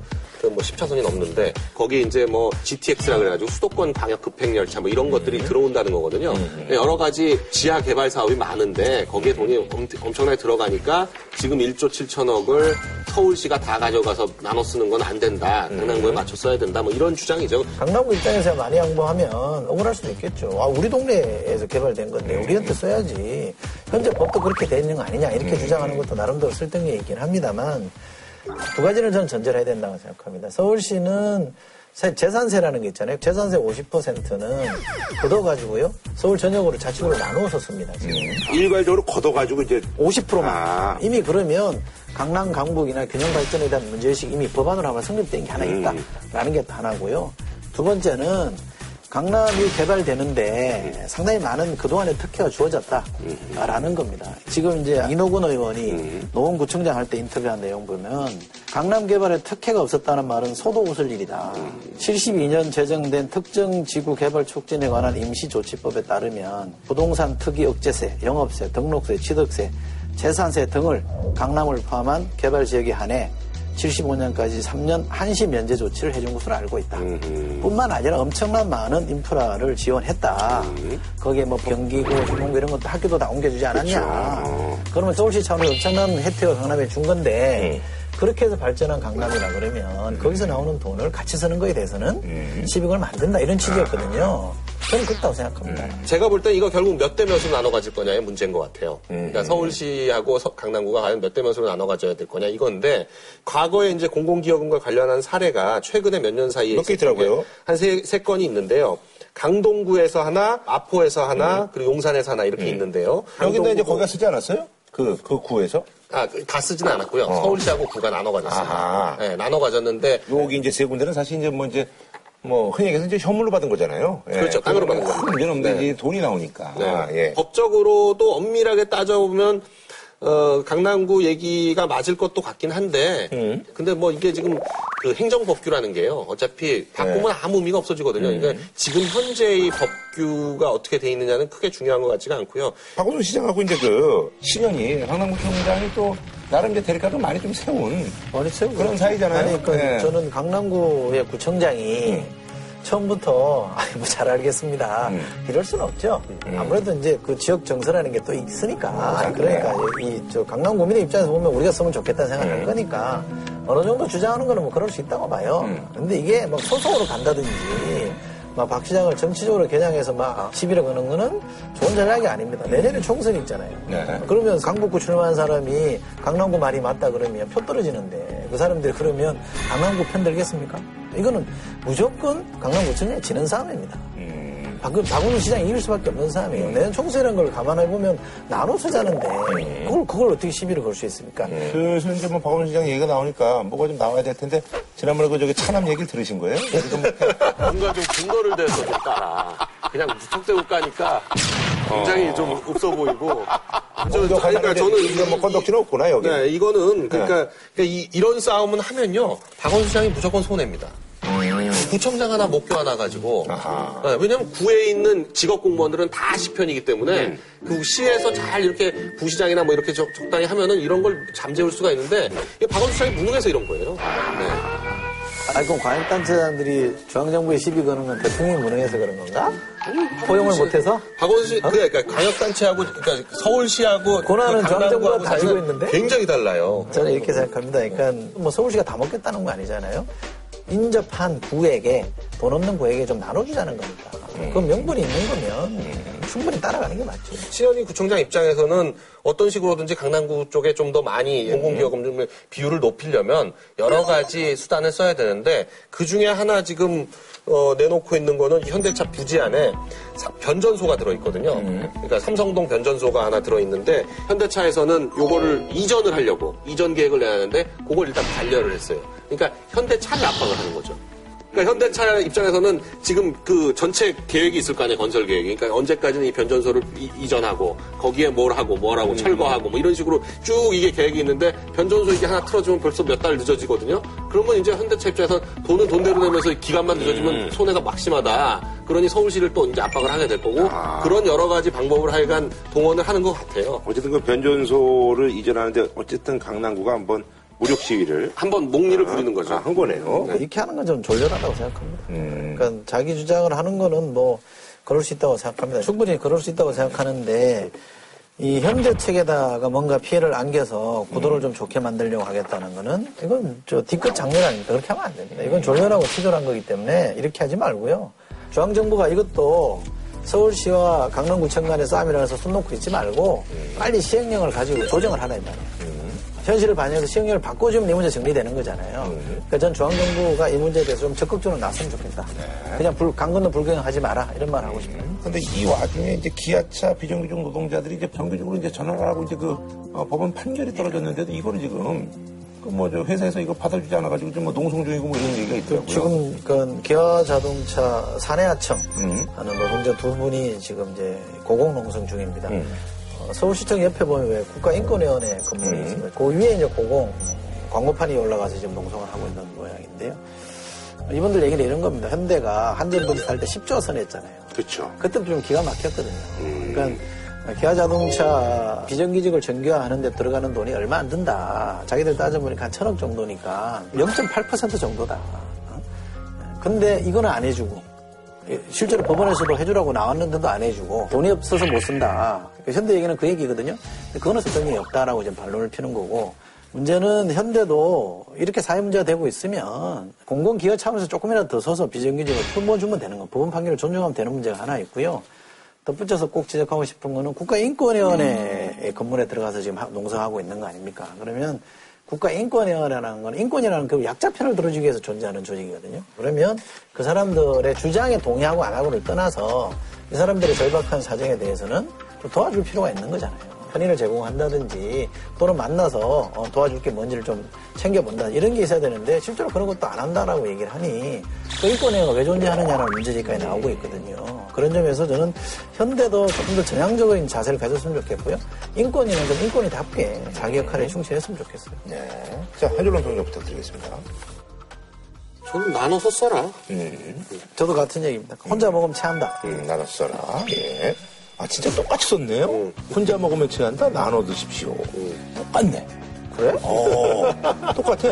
그뭐 10차선이 넘는데 거기 이제 뭐 GTX라 그래가지고 수도권 광역 급행 열차 뭐 이런 것들이 들어온다는 거거든요. 여러 가지 지하 개발 사업이 많은데 거기에 돈이 엄, 엄청나게 들어가니까 지금 1조 7천억을 서울시가 다 가져가서 나눠 쓰는 건 안 된다. 강남구에 맞춰 써야 된다. 뭐 이런 주장이죠. 강남구 입장에서 많이 양보하면 억울할 수도 있겠죠. 아, 우리 동네에서 개발된 건데 우리한테 써야지. 현재 법도 그렇게 돼 있는 거 아니냐 이렇게 주장하는 것도 나름대로 설득력이 있긴 합니다만 두 가지를 저는 전제를 해야 된다고 생각합니다. 서울시는 세- 재산세라는 게 있잖아요. 재산세 50%는 걷어가지고요. 서울 전역으로 자치구로 나누어서 씁니다. 지금. 일괄적으로 걷어가지고 이제 50%만. 아. 이미 그러면 강남, 강북이나 균형 발전에 대한 문제의식이 이미 법안으로 하면 성립된 게 하나 있다라는 게 하나고요. 두 번째는 강남이 개발되는데 상당히 많은 그동안의 특혜가 주어졌다라는 겁니다. 지금 이제 이노근 의원이 노원구청장 할 때 인터뷰한 내용 보면 강남 개발에 특혜가 없었다는 말은 소도 웃을 일이다. 72년 제정된 특정 지구 개발 촉진에 관한 임시조치법에 따르면 부동산 특이 억제세, 영업세, 등록세, 취득세, 재산세 등을 강남을 포함한 개발 지역에 한해 75년까지 3년 한시 면제 조치를 해준 것으로 알고 있다. 뿐만 아니라 엄청난 많은 인프라를 지원했다. 거기에 뭐 경기고, 중공고 이런 것도 학교도 다 옮겨주지 않았냐. 그러면 서울시 차원에서 엄청난 혜택을 강남에 준 건데 그렇게 해서 발전한 강남이라 그러면 거기서 나오는 돈을 같이 쓰는 거에 대해서는 시비을 만든다 이런 취지였거든요. 저는 그렇다고 생각합니다. 제가 볼땐 이거 결국 몇 대 몇으로 나눠 가질 거냐의 문제인 것 같아요. 그러니까 서울시하고 서- 강남구가 과연 몇 대 몇으로 나눠 가져야 될 거냐 이건데 과거에 이제 공공기업과 관련한 사례가 최근에 몇 년 사이에 몇 개 있더라고요. 한세 세 건이 있는데요. 강동구에서 하나, 마포에서 하나, 그리고 용산에서 하나 이렇게 있는데요. 여기는 이제 거기가 쓰지 않았어요? 그, 그 구에서? 아, 그다 쓰진 않았고요. 서울시하고 구가 나눠 가졌어요. 네, 나눠 가졌는데 여기 이제 세 군데는 사실 이제 뭐 이제 뭐 흔히 얘기해서 이제 현물로 받은 거잖아요. 예. 그렇죠. 땅으로 받은. 문제는 없는데 네. 이제 돈이 나오니까. 네. 아, 예. 법적으로도 엄밀하게 따져보면 어, 강남구 얘기가 맞을 것도 같긴 한데, 음. 근데 뭐 이게 지금 그 행정법규라는 게요. 어차피 바꾸면 네. 아무 의미가 없어지거든요. 음. 그러니까 지금 현재의 법규가 어떻게 돼 있느냐는 크게 중요한 것 같지가 않고요. 박원순 시장하고 이제 그 신현이 강남구청장이 또 나름 이제 대립각을 많이 좀 세운 어느 세우고 그런 사이잖아요. 아니, 그 네. 저는 강남구의 구청장이 처음부터 아니 뭐잘 알겠습니다. 이럴 수는 없죠. 아무래도 이제 그 지역 정서라는 게 또 있으니까 그러니까 이 저 강남 구민의 입장에서 보면 우리가 쓰면 좋겠다는 생각할 거니까 어느 정도 주장하는 거는 뭐 그럴 수 있다고 봐요. 근데 이게 막 소송으로 간다든지 막 박 시장을 정치적으로 겨냥해서 막 시비를 거는 거는 좋은 전략이 아닙니다. 내년에 총선이 있잖아요. 네. 그러면 강북구 출마한 사람이 강남구 말이 맞다 그러면 표 떨어지는데 그 사람들이 그러면 강남구 편 들겠습니까? 이거는 무조건 강남구청장이 지는 싸움입니다. 박, 박원순 시장이 이길 수밖에 없는 싸움이에요. 내년 총선이라는 걸 감안해 보면 나눠서 자는데 그걸 그걸 어떻게 시비를 걸 수 있습니까? 슬슬 이제 뭐 박원순 시장 얘기가 나오니까 뭐가 좀 나와야 될 텐데 지난번에 그 저기 차남 얘기를 들으신 거예요? 지금 뭔가 좀 근거를 대서 좀 따라. 그냥 무턱대고 까니까 굉장히 좀 없어 보이고. 저, 그러니까 저는 이거 뭐 건덕지는 없구나 여기. 네, 이거는 그러니까, 그러니까 이, 이런 싸움은 하면요 박원순 시장이 무조건 손해입니다. 구청장 하나 목표 하나 가지고 아하. 네, 왜냐하면 구에 있는 직업 공무원들은 다 시편이기 때문에 그 시에서 잘 이렇게 부시장이나 뭐 이렇게 적, 적당히 하면은 이런 걸 잠재울 수가 있는데 이게 박원순 시장이 무능해서 이런 거예요. 네. 아, 그럼 과잉단체장들이 중앙정부에 시비 거는 건 대통령이 무능해서 그런 건가? 포용을 못해서? 박원순 씨, 그러니까 광역단체하고 그러니까 서울시하고 권한은 그 중앙정부가 다 알고 사실은 있는데? 굉장히 달라요. 저는 이렇게 생각합니다. 그러니까 뭐 서울시가 다 먹겠다는 거 아니잖아요. 인접한 구에게 돈 없는 구에게 좀 나눠주자는 겁니다. 그 명분이 있는 거면 충분히 따라가는 게 맞죠. 시연이 구청장 입장에서는 어떤 식으로든지 강남구 쪽에 좀 더 많이 공공기업금 비율을 높이려면 여러 가지 수단을 써야 되는데 그 중에 하나 지금 어, 내놓고 있는 거는 현대차 부지 안에 사- 변전소가 들어있거든요. 그러니까 삼성동 변전소가 하나 들어있는데 현대차에서는 요거를 이전을 하려고 이전 계획을 내야 하는데 그걸 일단 반려를 했어요. 그러니까 현대차를 압박을 하는 거죠. 그러니까 현대차 입장에서는 지금 그 전체 계획이 있을 거 아니에요, 건설 계획이. 그러니까 언제까지는 이 변전소를 이, 전하고 거기에 뭘 하고 뭘 하고 철거하고 뭐 이런 식으로 쭉 이게 계획이 있는데 변전소 이게 하나 틀어지면 벌써 몇 달 늦어지거든요. 그러면 이제 현대차 입장에서 돈은 돈대로 내면서 기간만 늦어지면 손해가 막심하다. 그러니 서울시를 또 이제 압박을 하게 될 거고 그런 여러 가지 방법을 하여간 동원을 하는 것 같아요. 어쨌든 그 변전소를 이전하는데 어쨌든 강남구가 한번 무력 시위를 한 번 목리를 부리는 거죠. 아, 한 거네요. 이렇게 하는 건 좀 졸렬하다고 생각합니다. 그러니까 자기 주장을 하는 거는 뭐 그럴 수 있다고 생각합니다. 충분히 그럴 수 있다고 생각하는데 이 현재 책에다가 뭔가 피해를 안겨서 구도를 좀 좋게 만들려고 하겠다는 거는 이건 저 뒤끝 장면 아닙니까? 그렇게 하면 안 됩니다. 이건 졸렬하고 치졸한 거기 때문에 이렇게 하지 말고요. 중앙정부가 이것도 서울시와 강남구청 간의 싸움이라 해서 손 놓고 있지 말고 빨리 시행령을 가지고 조정을 하라 이 말이에요. 현실을 반영해서 시행령을 바꿔주면 이 문제 정리되는 거잖아요. 그러니까 전 중앙정부가 이 문제에 대해서 좀 적극적으로 나서면 좋겠다. 그냥 불, 강 건너 불경하지 마라 이런 말 하고 싶어요. 근데 이 와중에 이제 기아차 비정규직 노동자들이 이제 정규직으로 이제 전화를 하고 이제 그 어, 법원 판결이 떨어졌는데도 이거를 지금 그 뭐 저 회사에서 이거 받아주지 않아가지고 지금 뭐 농성 중이고 뭐 이런 얘기가 있더라고요. 지금 그 기아 자동차 사내하청 음. 하는 노동자 두 분이 지금 이제 고공농성 중입니다. 음. 어, 서울시청 옆에 보면 왜 국가인권위원회 건물이 음. 있습니다. 그 위에 이제 고공 광고판이 올라가서 지금 농성을 하고 있는 모양인데요. 이분들 얘기는 이런 겁니다. 현대가 한전분리 살때 10조 선했잖아요. 그렇죠. 그때 좀 기가 막혔거든요. 음. 그러니까 기아 자동차 비정규직을 정규화하는 데 들어가는 돈이 얼마 안 든다. 자기들 따져보니까 한 천억 정도니까 0.8% 정도다. 어? 근데 이거는 안 해주고 실제로 법원에서도 해주라고 나왔는데도 안 해주고 돈이 없어서 못 쓴다. 현대 얘기는 그 얘기거든요. 그거는 설득력이 없다라고 이제 반론을 피는 거고 문제는 현대도 이렇게 사회 문제가 되고 있으면 공공기관 차원에서 조금이라도 더 서서 비정규직을 품어주면 되는 거, 법원 판결을 존중하면 되는 문제가 하나 있고요. 덧붙여서 꼭 지적하고 싶은 거는 국가인권위원회 건물에 들어가서 지금 하- 농성하고 있는 거 아닙니까? 그러면 국가인권위원회라는 건 인권이라는 그 약자편을 들어주기 위해서 존재하는 조직이거든요. 그러면 그 사람들의 주장에 동의하고 안 하고를 떠나서 이 사람들의 절박한 사정에 대해서는 좀 도와줄 필요가 있는 거잖아요. 편의를 제공한다든지 또는 만나서 어, 도와줄 게 뭔지를 좀 챙겨본다 이런 게 있어야 되는데 실제로 그런 것도 안 한다라고 얘기를 하니 그 인권위가 왜 존재하느냐는 문제지까지 나오고 있거든요. 그런 점에서 저는 현대도 조금 더 전향적인 자세를 가졌으면 좋겠고요. 인권위는 좀 인권위답게 자기 역할에 충실했으면 좋겠어요. 네. 자, 한줄론 평론 부탁드리겠습니다. 저는 나눠서 써라. 저도 같은 얘기입니다. 혼자 먹으면 체한다. 음, 나눠서 써라. 예. 아, 진짜 똑같이 썼네요? 혼자 먹으면 취한다? 나눠 드십시오. 똑같네. 그래? 어, 똑같아.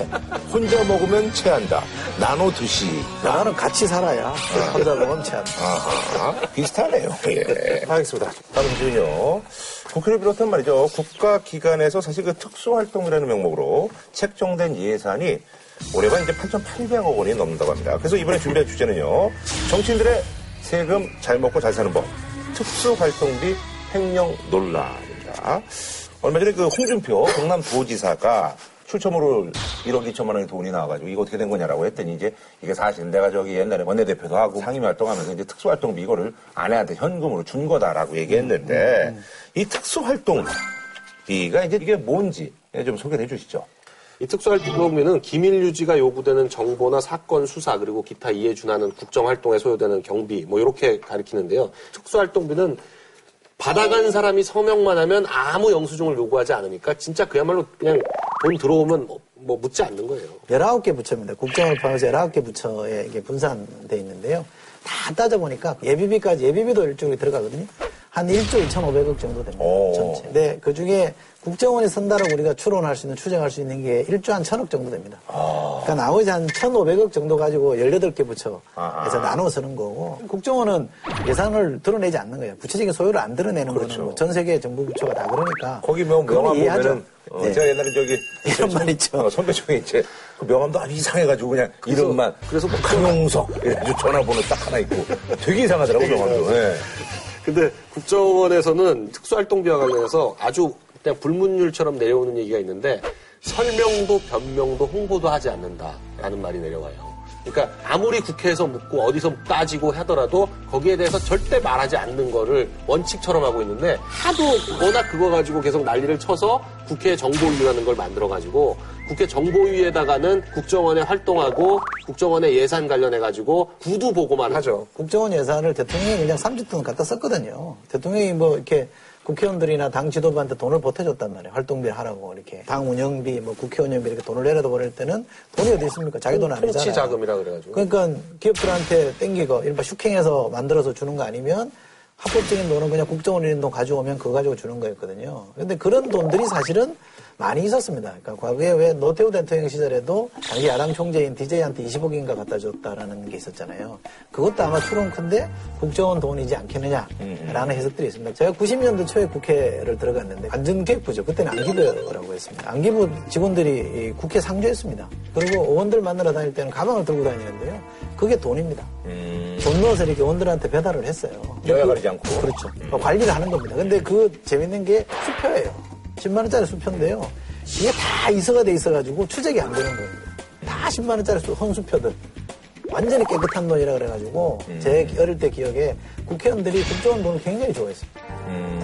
혼자 먹으면 체한다. 나눠 드시. 나는 같이 살아야 혼자 먹으면 체한다. 아하, 비슷하네요. 예. 알겠습니다. 다음 주는요. 국회를 비롯한 말이죠. 국가기관에서 사실 그 특수활동이라는 명목으로 책정된 예산이 올해만 이제 8,800억 원이 넘는다고 합니다. 그래서 이번에 준비한 주제는요. 정치인들의 세금 잘 먹고 잘 사는 법. 특수활동비 횡령 논란입니다. 얼마 전에 그 홍준표 경남도지사가 출처모를 1억 2천만 원의 돈이 나와가지고 이거 어떻게 된 거냐라고 했더니 이제 이게 사실 내가 저기 옛날에 원내대표도 하고 상임위 활동하면서 이제 특수활동비 이거를 아내한테 현금으로 준 거다라고 얘기했는데 이 특수활동비가 이제 이게 뭔지 좀 소개를 해주시죠. 이 특수활동비는 기밀 유지가 요구되는 정보나 사건 수사 그리고 기타 이에 준하는 국정 활동에 소요되는 경비 뭐 이렇게 가리키는데요. 특수활동비는 받아간 사람이 서명만 하면 아무 영수증을 요구하지 않으니까 진짜 그야말로 그냥 돈 들어오면 뭐 묻지 않는 거예요. 19개 부처입니다. 국정을 포함해서 19개 부처에 이게 분산돼 있는데요. 다 따져보니까 예비비까지, 예비비도 일종이 들어가거든요. 한 1조 2,500억 정도 됩니다. 오. 전체. 네, 그 중에 국정원이 선다라고 우리가 추론할 수 있는, 추정할 수 있는 게 1조 한 1,000억 정도 됩니다. 그러니까 나머지 한 1,500억 정도 가지고 18개 부처에서 아하. 나눠 쓰는 거고, 국정원은 예산을 드러내지 않는 거예요. 구체적인 소요를 안 드러내는 거는 뭐 전 세계 정부 부처가 다 그러니까. 거기 뭐 그건 명함. 보면은 어, 네. 제가 옛날에 저기 이런 말 있죠. 어, 선배 중에 이제 그 명함도 아주 이상해가지고 그냥 이름만 그래서 뭐 강용석 이래가지고 전화번호 딱 하나 있고 되게 이상하더라고 명함도. 예. 근데 국정원에서는 특수활동비와 관련해서 아주 그냥 불문율처럼 내려오는 얘기가 있는데 설명도 변명도 홍보도 하지 않는다라는 말이 내려와요. 그러니까 아무리 국회에서 묻고 어디서 따지고 하더라도 거기에 대해서 절대 말하지 않는 거를 원칙처럼 하고 있는데 하도 워낙 그거 가지고 계속 난리를 쳐서 국회 정보위라는 걸 만들어 가지고 국회 정보위에다가는 국정원에 활동하고 국정원의 예산 관련해 가지고 구두 보고만 하죠. 국정원 예산을 대통령이 그냥 30분 갖다 썼거든요. 대통령이 뭐 이렇게 국회의원들이나 당 지도부한테 돈을 보태줬단 말이에요. 활동비 하라고 이렇게 당 운영비, 뭐 국회의원비 이렇게 돈을 내려다 버릴 때는 돈이 어디 있습니까? 자기 돈 아니잖아요. 통치 자금이라 그래가지고. 그러니까 기업들한테 땡기고 이른바 슈킹해서 만들어서 주는 거 아니면 합법적인 돈은 그냥 국정원 있는 돈 가져오면 그거 가지고 주는 거였거든요. 근데 그런 돈들이 사실은 많이 있었습니다. 그러니까 과거에 왜 노태우 대통령 시절에도 당시 야당 총재인 DJ한테 20억인가 갖다 줬다라는 게 있었잖아요. 그것도 아마 추론 큰데 국정원 돈이지 않겠느냐라는 해석들이 있습니다. 제가 90년도 초에 국회를 들어갔는데 안전기획부죠. 그때는 안기부라고 했습니다. 안기부 직원들이 이 국회 상주했습니다. 그리고 의원들 만나러 다닐 때는 가방을 들고 다니는데요. 그게 돈입니다. 돈 넣어서 이렇게 의원들한테 배달을 했어요. 여야 그- 가리지 않고. 그렇죠. 관리를 하는 겁니다. 근데 그 재밌는 게 수표예요. 10만 원짜리 수표인데요. 이게 다 이서가 돼 있어가지고 추적이 안 되는 거예요. 다 10만 원짜리 헌수표들. 완전히 깨끗한 돈이라 그래가지고 제 어릴 때 기억에 국회의원들이 국정원 돈을 굉장히 좋아했어요.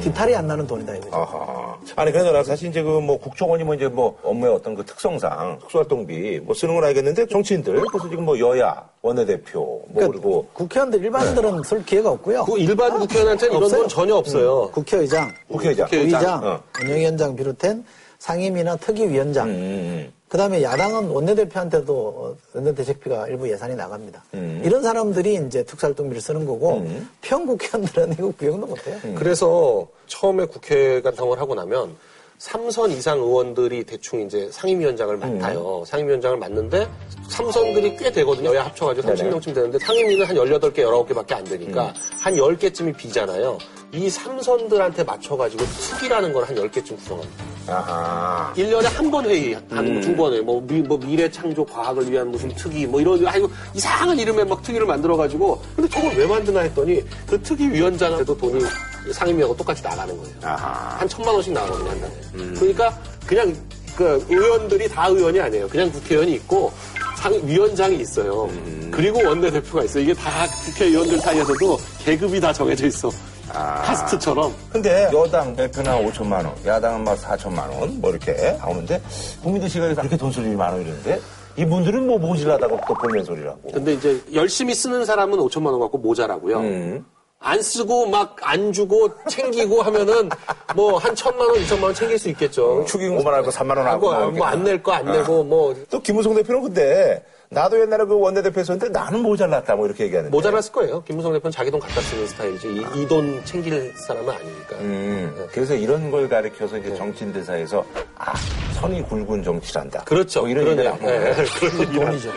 기탈이 안 나는 돈이다 이거죠. 아하. 아니, 그러나 사실 이제 그 뭐 국정원이 뭐 이제 뭐 업무의 어떤 그 특성상 특수활동비 뭐 쓰는 건 알겠는데 정치인들 그래서 지금 뭐 여야 원내대표 뭐 그리고 국회의원들 일반인들은 쓸 기회가 없고요. 그 일반 국회의원한테는 이런 없어요. 건 전혀 없어요. 국회의장, 국회의장. 국회의장. 의장, 어. 운영위원장 비롯한 상임위나 특위위원장, 음, 그 다음에 야당은 원내대표한테도 어, 원내대책비가 일부 예산이 나갑니다. 음. 이런 사람들이 이제 특수활동비를 쓰는 거고, 평국회의원들은 이거 구경도 못해요. 음. 그래서 처음에 국회가 구성을 하고 나면 삼선 이상 의원들이 대충 이제 상임위원장을 맡아요. 상임위원장을 맡는데 삼선들이 꽤 되거든요. 여야 합쳐가지고 30명쯤 되는데 상임위는 한 18개, 19개 밖에 안 되니까 한 10개쯤이 비잖아요. 이 삼선들한테 맞춰가지고 특위라는 걸 한 10개쯤 구성합니다. 아하. 1년에 한 번 회의 하는 거 중번에 뭐, 미, 뭐 미래 창조 과학을 위한 무슨 특위 뭐 이런 아이고 이상한 이름의 막 특위를 만들어 가지고 근데 저걸 왜 만드나 했더니 그 특위 위원장한테도 돈이 상임위하고 똑같이 나가는 거예요. 아하. 한 천만 원씩 나가거든요 한 달에. 그러니까 그냥 그 의원들이 다 의원이 아니에요. 그냥 국회의원이 있고 상 위원장이 있어요. 그리고 원내대표가 있어요. 이게 다 국회의원들 사이에서도 계급이 다 정해져 있어. 카스트처럼. 근데 여당 대표나 5천만 원, 야당은 막 4천만 원, 뭐 이렇게 나오는데 국민들 시각에서 그렇게 돈쓸 일이 많아 이러는데 이분들은 뭐 모질라다고 또 볼멘 소리라고. 근데 이제 열심히 쓰는 사람은 5천만 원 갖고 모자라고요. 음. 안 쓰고 막 안 주고 챙기고 하면은 뭐 한 천만 원, 이천만 원 챙길 수 있겠죠. 축의금 5만 원 하고 3만 원 하고. 하고 뭐안 낼 거안 내고 뭐 또 김무성 대표는 근데 나도 옛날에 그 원내대표였었는데 나는 모자랐다 뭐 이렇게 얘기하는데. 모자랐을 거예요. 김무성 대표는 자기 돈 갖다 쓰는 스타일이지 이 돈 챙길 사람은 아니니까. 음, 그래서 이런 걸 가리켜서 이제 정치인 대사에서 아 선이 굵은 정치란다. 그렇죠. 뭐 이런 얘기를 거예요. 네, 그런 얘기. 돈이죠.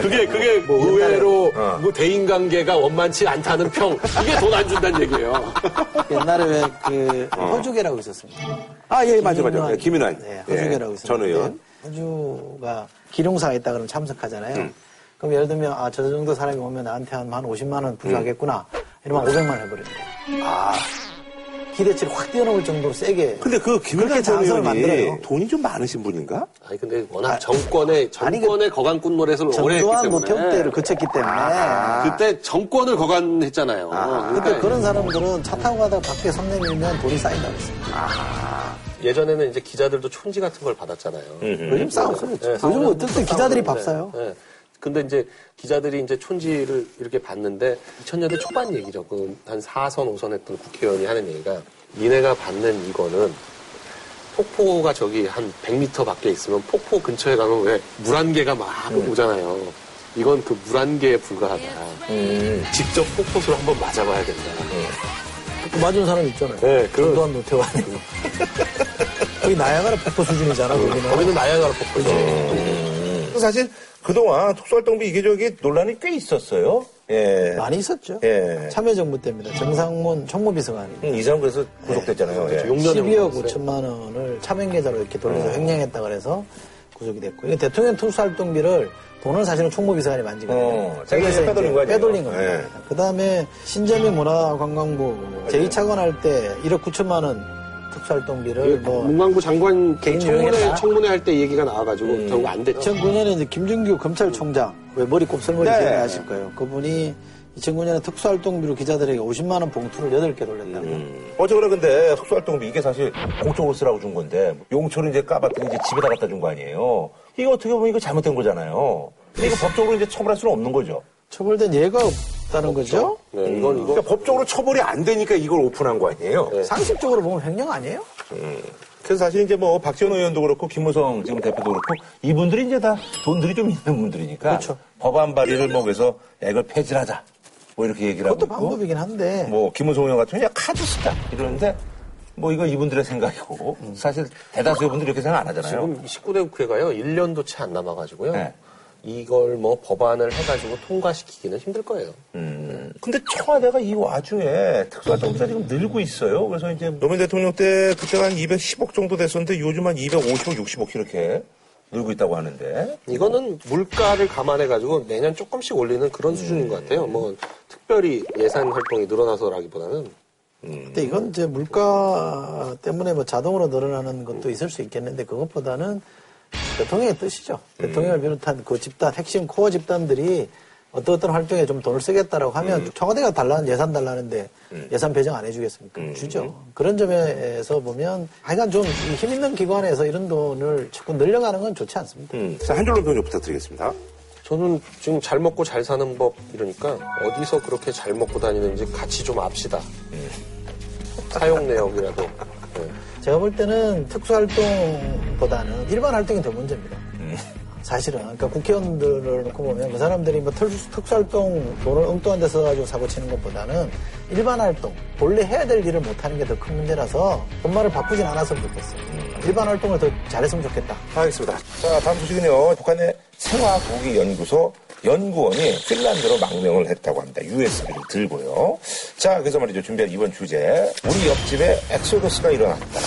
그게 그게 뭐 의외로 어. 뭐 대인 관계가 원만치 않다는 평 이게 돈 안 준다는 얘기예요. 옛날에 왜그 허주계라고 있었습니다. 아, 예, 맞아, 맞아. 김윤환. 예, 김윤환. 네, 예, 허주계라고 전 있었는데 의원. 허주가 기룡사가 있다 그러면 참석하잖아요. 음. 그럼 예를 들면 아, 저 정도 사람이 오면 나한테 한, 한 50만 원 부과하겠구나. 이러면 500만 원 해버립니다. 아, 기대치를 확 뛰어넘을 정도로 세게. 근데 그전 장사를 만들어요. 돈이 좀 많으신 분인가? 아니 근데 워낙 정권의 아니, 정권의 거간꾼 노릇을 오래 했기 때문에 노태우 때를 거쳤기 때문에. 그때 정권을 거간했잖아요. 그러니까 그때 그런 사람들은 차 타고 가다가 밖에 손 내밀면 돈이 쌓인다고 했어요. 예전에는 이제 기자들도 촌지 같은 걸 받았잖아요. 요즘 싸웠어요. 네, 요즘 싸우는 때 기자들이 밥 사요. 네. 근데 이제 기자들이 이제 촌지를 이렇게 봤는데 2000년대 초반 얘기죠. 그 한 4선, 5선 했던 국회의원이 하는 얘기가 니네가 받는 이거는 폭포가 저기 한 100m 밖에 있으면 폭포 근처에 가면 왜물한 개가 막 오잖아요. 이건 그물한 개에 불과하다. 직접 폭포수를 한번 맞아봐야 된다. 그 맞은 사람 있잖아요. 네, 그- 전두환 노태우 아니고. 거의 나야가라 폭포 수준이잖아, 거기는. 거기는 나야가라 폭포죠. 사실 그동안 특수활동비 이게 저기 논란이 꽤 있었어요. 예. 많이 있었죠. 예. 참여정부 때입니다. 정상문 총무비서관이. 음, 이 사람 그래서 구속됐잖아요. 예. 12억 5천만 원을 차명계좌로 이렇게 돌려서 횡령했다 그래서 구속이 됐고. 이게 대통령 특수활동비를 돈을 사실은 총무비서관이 만지거든요. 어, 자기가 이제 빼돌린 거 아니에요? 빼돌린 겁니다. 예. 그 다음에 신재미 문화관광부 제2차관 할 때 1억 9천만 원 특수활동비를 뭐 문광부 장관 개인 청문회. 청문회 할 때 얘기가 나와가지고 결국 안 됐죠. 2009년에 이제 김준규 검찰총장 왜 머리 곱슬머리 네. 기억나실 거예요. 그분이 2009년에 특수활동비로 기자들에게 50만 원 봉투를 8개 돌렸다고. 음. 어쨌거나 근데 특수활동비 이게 사실 공적으로 쓰라고 준 건데 용처를 이제 까봤더니 이제 집에다 갖다 준 거 아니에요. 이거 어떻게 보면 이거 잘못된 거잖아요. 근데 이거 법적으로 이제 처벌할 수는 없는 거죠. 처벌된 예가 없다는 거죠. 네, 이건 이거 그러니까 법적으로 처벌이 안 되니까 이걸 오픈한 거 아니에요. 상식적으로 보면 횡령 아니에요? 그래서 사실 이제 뭐 박지원 의원도 그렇고 김무성 지금 대표도 그렇고 이분들이 이제 다 돈들이 좀 있는 분들이니까 그렇죠. 법안 발의를 뭐 그래서 야, 이걸 폐지하자 뭐 이렇게 얘기를 하고 그것도 방법이긴 한데 뭐 김무성 의원 같은 경우는 야 카드 쓰자 이러는데 뭐 이거 이분들의 생각이고 사실 대다수의 분들이 이렇게 생각 안 하잖아요. 지금 19대 국회가요, 1년도 채 안 남아가지고요. 네. 이걸 뭐 법안을 해가지고 통과시키기는 힘들 거예요. 음. 근데 청와대가 이 와중에 특수활동비가 지금 늘고 있어요. 그래서 이제 노무현 대통령 때 그때가 한 210억 정도 됐었는데 요즘 한 250억, 60억 이렇게 늘고 있다고 하는데 이거는 물가를 감안해 가지고 매년 조금씩 올리는 그런 수준인 것 같아요. 뭐 특별히 예산 활동이 늘어나서라기보다는 근데 이건 이제 물가 때문에 뭐 자동으로 늘어나는 것도 있을 수 있겠는데 그것보다는 대통령의 뜻이죠. 대통령을 비롯한 그 집단, 핵심 코어 집단들이 어떤 어떤 활동에 좀 돈을 쓰겠다라고 하면 청와대가 달라는 예산 달라는데 예산 배정 안 해주겠습니까? 주죠. 그런 점에서 보면 하여간 좀 힘 있는 기관에서 이런 돈을 자꾸 늘려가는 건 좋지 않습니다. 음. 자, 한 줄로 평좀 부탁드리겠습니다. 저는 지금 잘 먹고 잘 사는 법 이러니까 어디서 그렇게 잘 먹고 다니는지 같이 좀 압시다. 사용 내역이라도. 네. 제가 볼 때는 특수활동보다는 일반 활동이 더 문제입니다. 사실은. 그러니까 국회의원들을 놓고 보면 그 사람들이 뭐 특수, 특수활동 돈을 엉뚱한 데 써가지고 사고 치는 것보다는 일반 활동, 본래 해야 될 일을 못하는 게 더 큰 문제라서 본말을 바꾸진 않았으면 좋겠어요. 일반 활동을 더 잘했으면 좋겠다. 알겠습니다. 자, 다음 소식은요. 북한의 생화학무기연구소 연구원이 핀란드로 망명을 했다고 합니다. USB를 들고요. 자, 그래서 말이죠. 준비한 이번 주제. 우리 옆집에 exodus가 일어났다.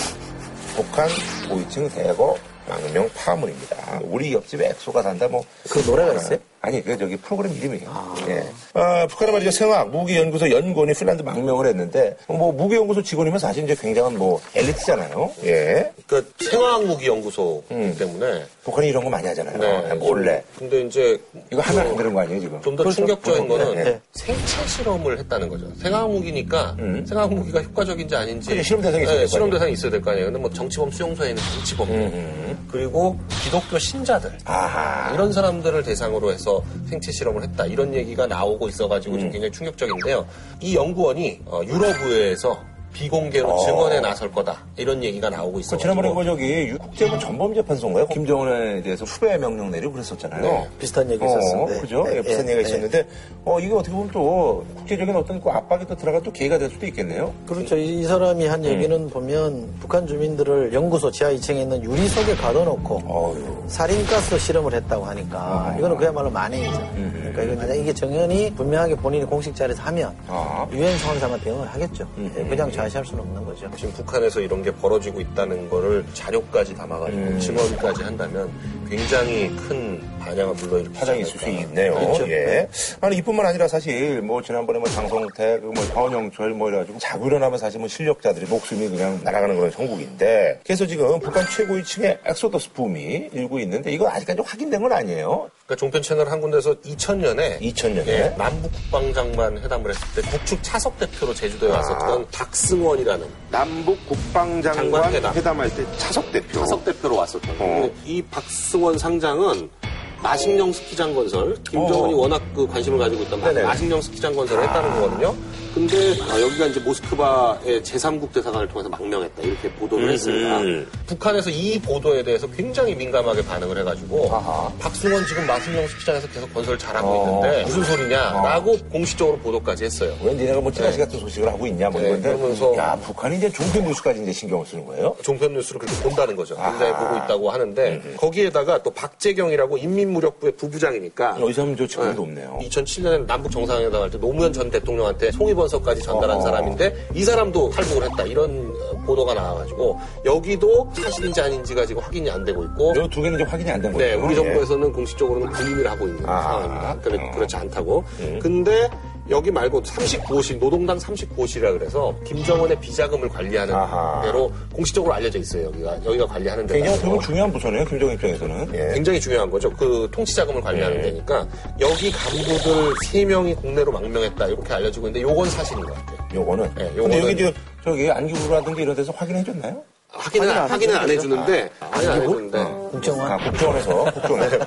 북한 고위층 대거 망명 파문입니다. 우리 옆집에 엑소가 산다 뭐. 그 노래가 있어요? 아니, 그 저기 프로그램 이름이에요. 예. 아, 북한은 말이죠. 생학 무기연구소 연구원이 핀란드 망명을 했는데 뭐 무기연구소 직원이면 사실 이제 굉장한 뭐 엘리트잖아요. 예. 그러니까 생화학무기연구소 음. 때문에 북한이 이런 거 많이 하잖아요. 네. 몰래. 근데 이제 이거 하나 안 들은 거 아니에요, 지금? 좀 더 충격적인 거는 네. 생체 실험을 했다는 거죠. 생화학무기니까 생화학무기가 효과적인지 아닌지 그래, 실험 대상이 있어야 네, 될거 실험 아니에요. 대상이 있어야 될 거 아니에요. 근데 뭐 정치범 수용소에는 정치범 그리고 기독교 신자들 아하. 이런 사람들을 대상으로 해서 생체 실험을 했다 이런 얘기가 나오고 있어가지고 음. 좀 굉장히 충격적인데요. 이 연구원이 어, 유럽 의회에서 비공개로 어. 증언에 나설 거다 이런 얘기가 나오고 그 있어요. 지난번에 그 저기 국제본 전범재판소인가요? 김정은에 대해서 수배 명령 내리고 그랬었잖아요. 네. 비슷한 얘기 어, 있었는데. 그죠? 네, 예, 비슷한 네, 얘기가 네. 있었는데, 어, 이게 어떻게 보면 또 국제적인 어떤 그 압박이 또 들어가 또 계기가 될 수도 있겠네요. 그렇죠. 이, 이 사람이 한 얘기는 음. 보면 북한 주민들을 연구소 지하 2층에 있는 유리 속에 가둬놓고 어휴. 살인가스 실험을 했다고 아. 하니까 이거는 그야말로 만행이죠. 음. 그러니까 이거 만약 이게 증언을 분명하게 본인이 공식 자리에서 하면 아. 음. 유엔 상황사만 대응을 하겠죠. 예, 그냥 좌시할 수는 없는 거죠. 지금 북한에서 이런 게 벌어지고 있다는 거를 자료까지 담아가지고 음. 증언까지 한다면 굉장히 큰 반향을 불러 일으키지 파장이 있을 수. 있네요. 그렇죠. 예. 아니, 이뿐만 아니라 사실 뭐 지난번에 뭐 장성택, 뭐 현영철 뭐 이래가지고 자고 일어나면 사실 뭐 실력자들이 목숨이 그냥 날아가는 그런 정국인데 그래서 지금 북한 최고위 층의 엑소더스 붐이 일고 있는데 이건 아직까지 확인된 건 아니에요. 그러니까 종편 채널 한 군데서 2000년에 2000년에 남북 국방장관 회담을 했을 때 북측 차석 대표로 제주도에 아. 왔었던 박승원이라는 남북 국방장관 장관 회담. 회담할 때 차석 대표. 차석 대표로 왔었던 어. 근데 이 박승원 상장은 마식령 스키장 건설 김정은이 어. 워낙 그 관심을 가지고 있던 네네. 마식령 스키장 건설을 했다는 거거든요. 근데 아, 여기가 이제 모스크바의 제3국 대사관을 통해서 망명했다 이렇게 보도를 했습니다. 북한에서 이 보도에 대해서 굉장히 민감하게 반응을 해가지고 아하. 박승원 지금 마식령 스키장에서 계속 건설 잘하고 어. 있는데 무슨 소리냐라고 공식적으로 보도까지 했어요. 왜 니네가 뭐 찌라시 같은 소식을 하고 있냐 뭐 네, 이건데 그러면서- 야 북한이 이제 종편 뉴스까지 이제 신경을 쓰는 거예요. 종편 뉴스를 그렇게 본다는 거죠. 굉장히 아하. 보고 있다고 하는데 거기에다가 또 박재경이라고 인민무력부의 부부장이니까 어, 이 사람 저 직원도 없네요. 2007년에 남북 정상회담 할 때 노무현 전 대통령한테 송이 번서까지 전달한 어. 사람인데 이 사람도 탈북을 했다 이런 어, 보도가 나와가지고 여기도 사실인지 아닌지가 지금 확인이 안 되고 있고 이 두 개는 이제 확인이 안 된 거죠. 네, 우리 예. 정부에서는 공식적으로는 부인을 하고 있는 아. 상황입니다. 어. 그렇지 않다고. 근데 여기 말고 39호실, 노동당 39호실이라 그래서 김정은의 비자금을 관리하는 아하. 대로 공식적으로 알려져 있어요. 여기가 여기가 관리하는 데가. 굉장히 보면 중요한 부서네요. 김정은 입장에서는. 예. 굉장히 중요한 거죠. 그 통치 자금을 관리하는 네. 데니까 여기 간부들 세명이 국내로 망명했다 이렇게 알려지고 있는데 요건 사실인 것 같아요. 요거는. 네, 근데 요거는- 여기 저, 저기 안기부라든지 이런 데서 확인해 줬나요? 확인은, 확인 안 확인은 안. 해주는데, 확인 안 해주는데. 국정원. 아, 국정원에서, 국정원에서.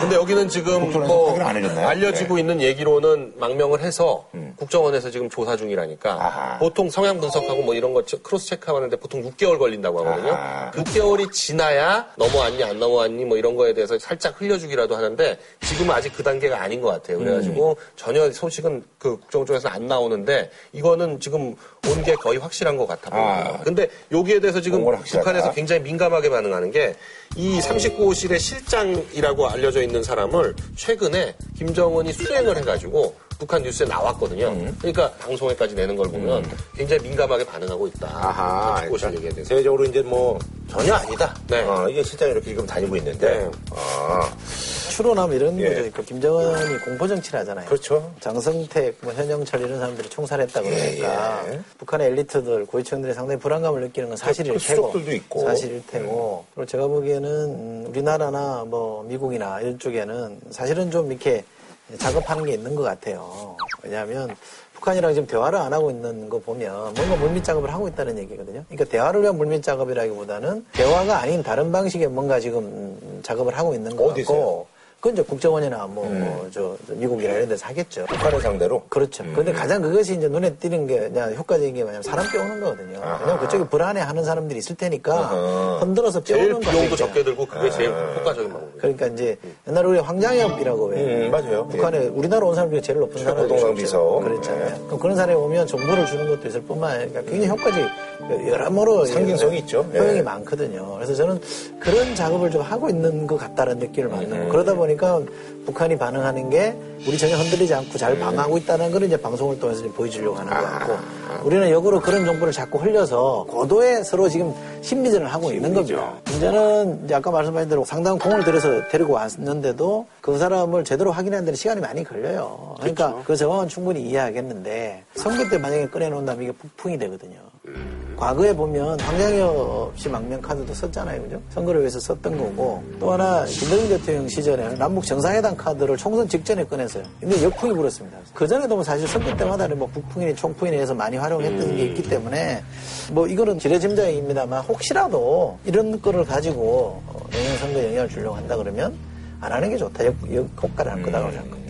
근데 여기는 지금 국정원에서 뭐 확인 안 해줬나요? 알려지고 네. 있는 얘기로는 망명을 해서 국정원에서 지금 조사 중이라니까 아하. 보통 성향 분석하고 뭐 이런 거 체- cross check하는데 보통 6개월 걸린다고 하거든요. 아하. 6개월이 지나야 넘어왔니 안 넘어왔니 뭐 이런 거에 대해서 살짝 흘려주기라도 하는데 지금은 아직 그 단계가 아닌 것 같아요. 그래가지고 음. 전혀 소식은 그 국정원 쪽에서 안 나오는데 이거는 지금 온 게 거의 확실한 것 같아 보여요. 아. 근데 여기에 대해서 지금 온건 확실하다. 북한에서 굉장히 민감하게 반응하는 게 이 39호실의 실장이라고 알려져 있는 사람을 최근에 김정은이 수행을 해가지고 북한 뉴스에 나왔거든요. 음. 그러니까 방송에까지 내는 걸 보면 굉장히 민감하게 반응하고 있다. 아하. 39호실 얘기에 대해서. 대외적으로 이제 뭐, 전혀 아니다. 네. 어, 이게 실장 이렇게 지금 다니고 있는데. 네. 아, 추론하면 이런 예. 거죠. 그 김정은이 공포 정치를 하잖아요. 그렇죠. 장성택, 뭐 현영철 이런 사람들이 총살했다 그러니까 예, 예. 북한의 엘리트들, 고위층들이 상당히 불안감을 느끼는 건 사실일 그 테고 수석들도 있고. 사실일 테고 그리고 제가 보기에는 음, 우리나라나 뭐 미국이나 이런 쪽에는 사실은 좀 이렇게 작업하는 게 있는 것 같아요. 왜냐하면 북한이랑 지금 대화를 안 하고 있는 거 보면 뭔가 물밑 작업을 하고 있다는 얘기거든요. 그러니까 대화를 위한 물밑 작업이라기보다는 대화가 아닌 다른 방식의 뭔가 지금 음, 작업을 하고 있는 것 어디서요? 그건 이제 국정원이나 뭐, 뭐 저, 저 미국이나 이런 데서 하겠죠. 북한을 상대로. 그렇죠. 그런데 가장 그것이 이제 눈에 띄는 게 그냥 효과적인 게 뭐냐면 사람 빼오는 거거든요. 왜냐면 그쪽이 불안해 하는 사람들이 있을 테니까 아하. 흔들어서 빼오는 비용도 거예요. 적게 들고 그게 제일 효과적인 방법이에요. 그러니까 이제 옛날에 우리 황장엽이라고 왜 음, 맞아요. 북한에 우리나라 온 사람 중에 제일 높은 사람이 최고동상 비서. 그랬잖아요. 그럼 그런 사람이 오면 정보를 주는 것도 있을 뿐만 아니라 굉장히 효과적이 여러모로 상징성이 있죠. 예. 효용이 많거든요. 그래서 저는 그런 작업을 좀 하고 있는 것 같다는 느낌을 받는 거예요. 그러다 보니 까 북한이 반응하는 게 우리 전혀 흔들리지 않고 잘 방어하고 있다는 걸 이제 방송을 통해서 좀 보여주려고 하는 것 같고 우리는 역으로 그런 정보를 자꾸 흘려서 고도에 서로 지금 심리전을 하고 있는 겁니다. 문제는 이제 아까 말씀하신 대로 상당한 공을 들여서 데리고 왔는데도 그 사람을 제대로 확인하는 데는 시간이 많이 걸려요. 그러니까 그 상황은 충분히 이해하겠는데 선거 때 만약에 꺼내놓는다면 이게 북풍이 되거든요. 과거에 보면 황장엽 씨 망명 카드도 썼잖아요. 그죠? 선거를 위해서 썼던 거고 또 하나 김대중 대통령 시절에는 남북 정상회담 카드를 총선 직전에 꺼냈어요. 근데 역풍이 불었습니다. 그전에도 뭐 사실 선거 때마다 뭐 북풍이니 총풍이니 해서 많이 활용했던 게 있기 때문에 뭐 이거는 지레짐작입니다만 혹시라도 이런 거를 가지고 어, 내년 선거 영향을 주려고 한다 그러면 안 하는 게 좋다. 역, 역 효과를 할 거다라고 생각합니다.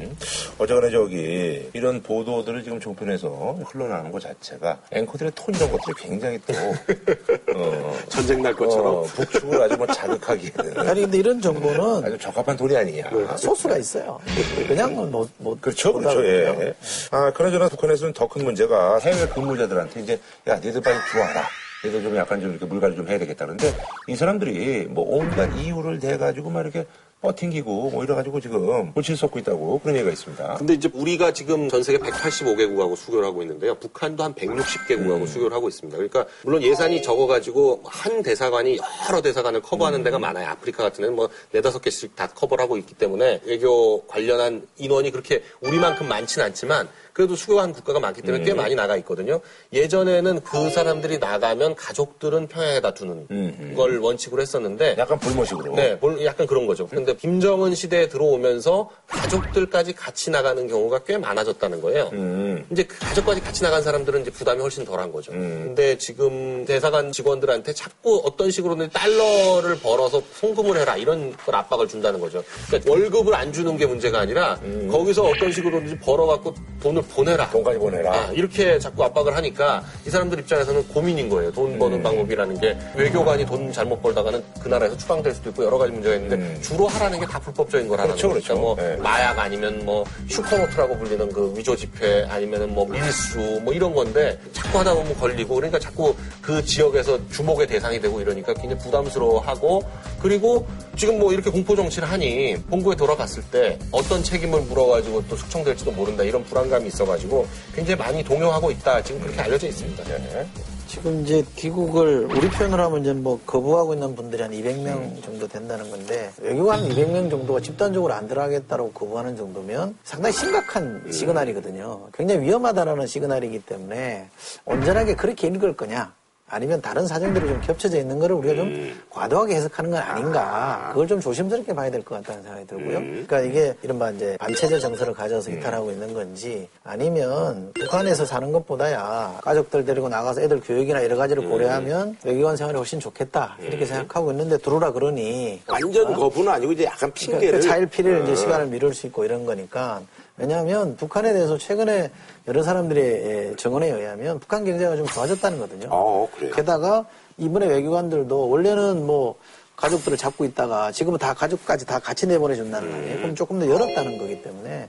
어쨌거나 저기 이런 보도들을 지금 종편에서 흘러나오는 것 자체가 앵커들의 톤 이런 것들이 굉장히 또 어, 전쟁 날 것처럼. 어, 북측을 아주 뭐 자극하게 하는 아니 근데 이런 정보는 아주 적합한 돈이 아니냐. 소스가 있어요. 그냥 못, 못 그렇죠, 못 그렇죠, 알아듣고요. 예. 아, 그나저나 북한에서는 더 큰 문제가 해외 근무자들한테 이제, 야, 니들 빨리 들어와라. 얘들 좀 약간 좀 이렇게 물갈이 좀 해야 되겠다. 그런데 이 사람들이 뭐 온갖 이유를 대가지고 막 이렇게 버팅기고 뭐 이래가지고 지금 골치를 썩고 있다고 그런 얘기가 있습니다. 근데 이제 우리가 지금 전 세계 185개국하고 수교를 하고 있는데요. 북한도 한 160개국하고 수교를 하고 있습니다. 그러니까 물론 예산이 적어가지고 한 대사관이 여러 대사관을 커버하는 데가 많아요. 아프리카 같은 데는 뭐 네다섯 개씩 다 커버를 하고 있기 때문에 외교 관련한 인원이 그렇게 우리만큼 많지는 않지만 그래도 수교한 국가가 많기 때문에 꽤 많이 나가 있거든요. 예전에는 그 사람들이 나가면 가족들은 평양에다 두는 걸 원칙으로 했었는데 약간 불모식으로. 네, 뭘 약간 그런 거죠. 근데 김정은 시대에 들어오면서 가족들까지 같이 나가는 경우가 꽤 많아졌다는 거예요. 음. 이제 그 가족까지 같이 나간 사람들은 이제 부담이 훨씬 덜한 거죠. 음. 근데 지금 대사관 직원들한테 자꾸 어떤 식으로든 달러를 벌어서 송금을 해라 이런 걸 압박을 준다는 거죠. 그러니까 월급을 안 주는 게 문제가 아니라 거기서 어떤 식으로든지 벌어갖고 돈을 보내라. 돈까지 보내라. 아, 이렇게 자꾸 압박을 하니까 이 사람들 입장에서는 고민인 거예요. 돈 음. 버는 방법이라는 게 외교관이 돈 잘못 벌다가는 그 나라에서 추방될 수도 있고 여러 가지 문제가 있는데 주로 하라는 게 다 불법적인 음. 그렇죠, 그렇죠. 뭐 네. 마약 아니면 뭐 슈퍼노트라고 불리는 그 위조 지폐 아니면은 뭐 밀수 뭐 이런 건데 자꾸 하다 보면 걸리고 그러니까 자꾸 그 지역에서 주목의 대상이 되고 이러니까 굉장히 부담스러워하고 그리고 지금 뭐 이렇게 공포 정치를 하니 본국에 돌아갔을 때 어떤 책임을 물어가지고 또 숙청될지도 모른다 이런 불안감이 있어 가지고 굉장히 많이 동요하고 있다 지금 그렇게 알려져 있습니다. 네. 지금 이제 귀국을 우리 표현으로 하면 이제 뭐 거부하고 있는 분들이 한 200명 정도 된다는 건데 외교관 200명 정도가 집단적으로 안 들어가겠다고 거부하는 정도면 상당히 심각한 시그널이거든요. 굉장히 위험하다라는 시그널이기 때문에 온전하게 그렇게 읽을 거냐 아니면 다른 사정들이 좀 겹쳐져 있는 거를 우리가 좀 과도하게 해석하는 건 아닌가. 그걸 좀 조심스럽게 봐야 될 것 같다는 생각이 들고요. 그러니까 이게 이른바 이제 반체제 정서를 가져서 이탈하고 있는 건지 아니면 북한에서 사는 것보다야 가족들 데리고 나가서 애들 교육이나 여러 가지를 고려하면 외교관 생활이 훨씬 좋겠다. 이렇게 생각하고 있는데 들어오라 그러니 완전 거부는 아니고 이제 약간 그러니까 핑계를. 그 차일피일 이제 시간을 미룰 수 있고 이런 거니까. 왜냐하면 북한에 대해서 최근에 여러 사람들의 증언에 의하면 북한 경제가 좀 좋아졌다는 거거든요. 어, 그래요? 게다가 이번에 외교관들도 원래는 뭐 가족들을 잡고 있다가 지금은 다 가족까지 다 같이 내보내준다는 거 아니에요. 그럼 조금 더 열었다는 거기 때문에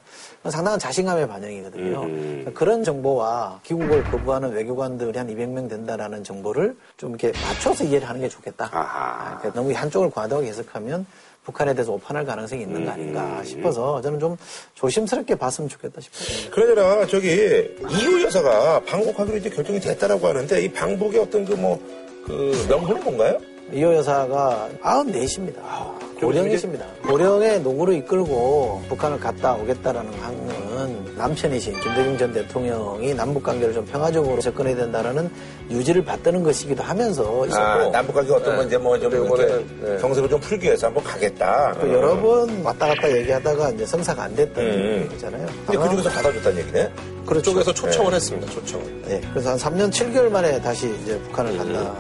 상당한 자신감의 반영이거든요. 그러니까 그런 정보와 귀국을 거부하는 외교관들이 한 200명 된다라는 정보를 좀 이렇게 맞춰서 이해를 하는 게 좋겠다. 아하. 그러니까 너무 한쪽을 과도하게 해석하면 북한에 대해서 오판할 가능성이 있는 거 아닌가 싶어서 저는 좀 조심스럽게 봤으면 좋겠다 싶어요. 그러잖아, 저기, 이호 여사가 방북하기로 이제 결정이 됐다라고 하는데, 이 방북의 어떤 그 뭐, 그 명분은 뭔가요? 이호 여사가 94입니다. 고령이십니다. 고령의 노구를 이끌고 북한을 갔다 오겠다라는 항은 남편이신 김대중 전 대통령이 남북 관계를 좀 평화적으로 접근해야 된다라는 유지를 받드는 것이기도 하면서 있었고 아, 남북 관계 어떤 네. 문제 뭐좀 네. 정색을 좀 풀기 위해서 한번 가겠다. 또 여러 번 왔다 갔다 얘기하다가 이제 성사가 안 됐던 음. 얘기잖아요. 근데 그 중에서 받아줬다는 얘기네? 그렇죠. 그쪽에서 초청을 했습니다. 초청을. 네, 그래서 한 3년 7개월 만에 다시 이제 북한을 간다는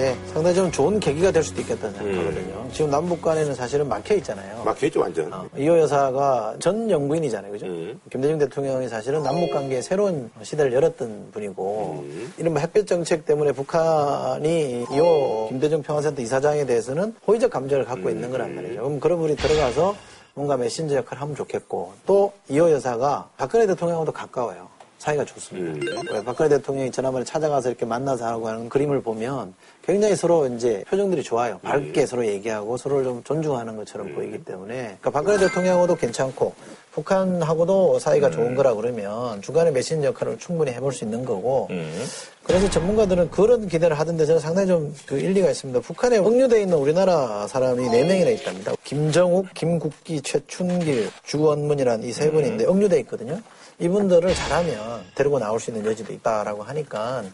얘기인데 상당히 좀 좋은 계기가 될 수도 있겠다는 생각하거든요. 지금 남북 간에는 사실은 막혀 있잖아요. 막혀 있죠, 완전. 어, 이호 여사가 전 영부인이잖아요, 그죠? 김대중 대통령이 사실은 남북 관계에 새로운 시대를 열었던 분이고, 이른바 햇볕 정책 때문에 북한이 이호 김대중 평화센터 이사장에 대해서는 호의적 감정을 갖고 있는 거란 말이죠. 그럼 그런 분이 들어가서 뭔가 메신저 역할을 하면 좋겠고, 또 이호 여사가 박근혜 대통령하고도 가까워요. 사이가 좋습니다. 왜 박근혜 대통령이 지난번에 찾아가서 이렇게 만나서 하고 하는 그림을 보면 굉장히 서로 이제 표정들이 좋아요. 밝게 서로 얘기하고 서로를 좀 존중하는 것처럼 보이기 때문에 그러니까 박근혜 대통령하고도 괜찮고 북한하고도 사이가 좋은 거라 그러면 중간에 메신저 역할을 충분히 해볼 수 있는 거고 그래서 전문가들은 그런 기대를 하던데 저는 상당히 좀 그 일리가 있습니다. 북한에 억류돼 있는 우리나라 사람이 네명이나 있답니다. 김정욱, 김국기, 최춘길, 주원문이라는 이세 분인데 억류돼 있거든요. 이분들을 잘하면 데리고 나올 수 있는 여지도 있다라고 하니까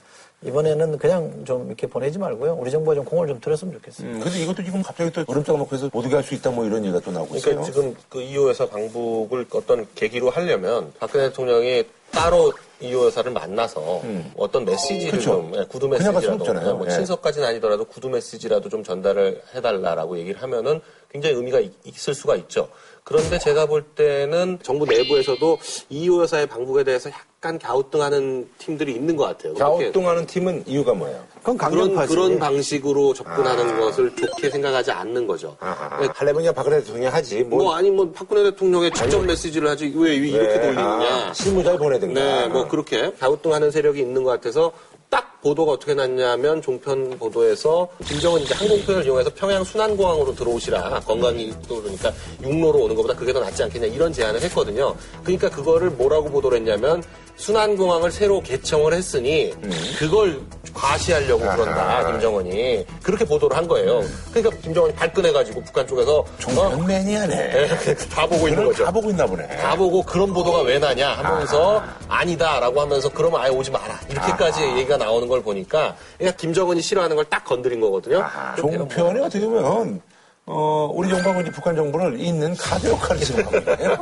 이번에는 그냥 좀 이렇게 보내지 말고요. 우리 정부가 좀 공을 좀 들였으면 좋겠어요. 음, 근데 이것도 지금 갑자기 또 얼음장 놓고 해서 못 오게 할 수 있다 뭐 이런 얘기가 또 나오고 있어요. 그러니까 지금 그 이호 여사 방북을 어떤 계기로 하려면 박근혜 대통령이 따로 이호 여사를 만나서 어떤 메시지를 그쵸. 좀 예, 구두 메시지라도. 뭐 예. 친서까지는 아니더라도 구두 메시지라도 좀 전달을 해달라라고 얘기를 하면은 굉장히 의미가 있- 있을 수가 있죠. 그런데 제가 볼 때는 정부 내부에서도 이호 여사의 방북에 대해서 약 간 갸우뚱하는 팀들이 있는 것 같아요. 그렇게 갸우뚱하는 팀은 이유가 뭐예요? 그건 그런. 그런 방식으로 접근하는 것을 좋게 생각하지 않는 거죠. 아하. 네, 하려면 그냥 박근혜 대통령이 하지. 뭐, 뭐 아니 뭐 박근혜 대통령의 직접 메시지를 하지 왜 이렇게 네, 돌리느냐. 아, 실무자를 보내든가. 네, 뭐 그렇게 갸우뚱하는 세력이 있는 것 같아서 딱 보도가 어떻게 났냐면 종편 보도에서 김정은 이제 항공편을 이용해서 평양 순환공항으로 들어오시라 건강이 또 그러니까 육로로 오는 것보다 그게 더 낫지 않겠냐 이런 제안을 했거든요. 그러니까 그거를 뭐라고 보도를 했냐면 순환공항을 새로 개청을 했으니 그걸 과시하려고 그런다 김정은이 그렇게 보도를 한 거예요. 그러니까 김정은이 발끈해가지고 북한 쪽에서 어? 종편 매니아네. 네, 다 보고 있는 거죠. 다 보고 있나 보네. 다 보고 그런 보도가 왜 나냐 하면서 아 니다라고 하면서 그러면 아예 오지 마라 이렇게까지 얘기가 나오는 걸 보니까 그러니까 김정은이 싫어하는 걸 딱 건드린 거거든요. 종편이 어떻게 보면 어, 우리 정부하고 이제 북한 정부를 잇는 카드 역할을 지금 하고 있네요.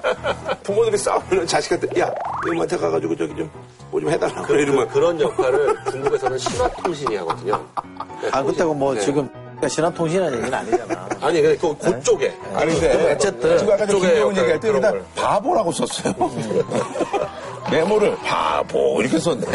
부모들이 싸우면 자식한테, 야, 이놈한테 가가지고 저기 좀, 뭐 좀 해달라. 그래, 이러면. 그 런 역할을 중국에서는 신화통신이 하거든요. 아, 그때고 뭐 네. 지금 신화통신이라는 얘기는 아니잖아. 아니 그, 그 그 쪽에 아닌데. 어쨌든 지금 아까 김정은 얘기할 때 여기다 걸. 바보라고 썼어요. 메모를 바보 이렇게 썼네.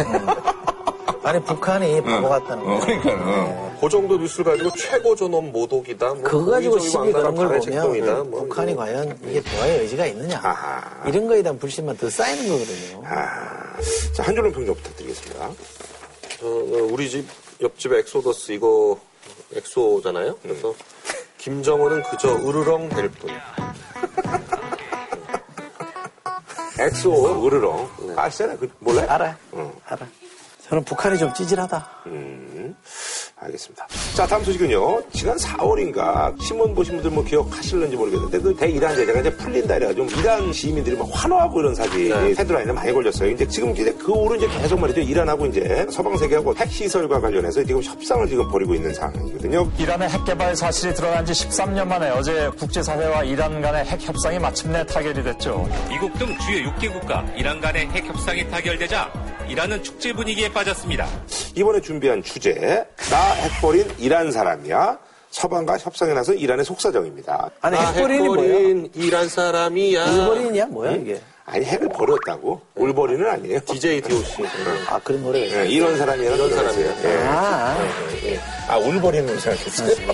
아니, 북한이 바보 같다는 어, 거. 그러니까. 어. 그 정도 뉴스를 가지고 최고 존엄 모독이다. 뭐 그거 가지고 시비 그런 걸 보면 뭐 북한이 이런. 과연 이게 대화의 의지가 있느냐. 아하. 이런 거에 대한 불신만 더 쌓이는 거거든요. 아, 자, 한 줄로 평 좀 부탁드리겠습니다. 어, 어, 우리 집 옆집 엑소더스 이거 엑소잖아요. 그래서 김정은은 그저 으르렁댈 뿐. 엑소, 으르렁. 아시잖아요. 그, 몰라요? 알아요. 알아. 저는 북한이 좀 찌질하다. 음, 알겠습니다. 자, 다음 소식은요. 지난 4월인가 신문 보신 분들 뭐 기억하실는지 모르겠는데 그 대이란 제재가 이제 풀린다 이래가지고 이란 시민들이 막 환호하고 이런 사진이 헤드라인에 많이 걸렸어요. 이제 지금 이제 그 후로 이제 계속 말이죠. 이란하고 이제 서방 세계하고 핵 시설과 관련해서 지금 협상을 지금 벌이고 있는 상황이거든요. 이란의 핵 개발 사실이 드러난 지 13년 만에 어제 국제사회와 이란 간의 핵 협상이 마침내 타결이 됐죠. 미국 등 주요 6개국과 이란 간의 핵 협상이 타결되자 이란은 축제 분위기에 빠졌습니다. 이번에 준비한 주제 나 핵버린 이란 사람이야. 서방과 협상에 나서 이란의 속사정입니다. 아니, 아, 핵버린이 뭐야? 이란 사람이야. 울버린이야? 뭐야, 이게? 아니 핵을 버렸다고? 울버린은 아니에요. DJ DOC. 아, 그런 노래가 예, 이런 사람이야. 이런 사람이에요. 예. 아, 아, 울버린으로 생각했어요.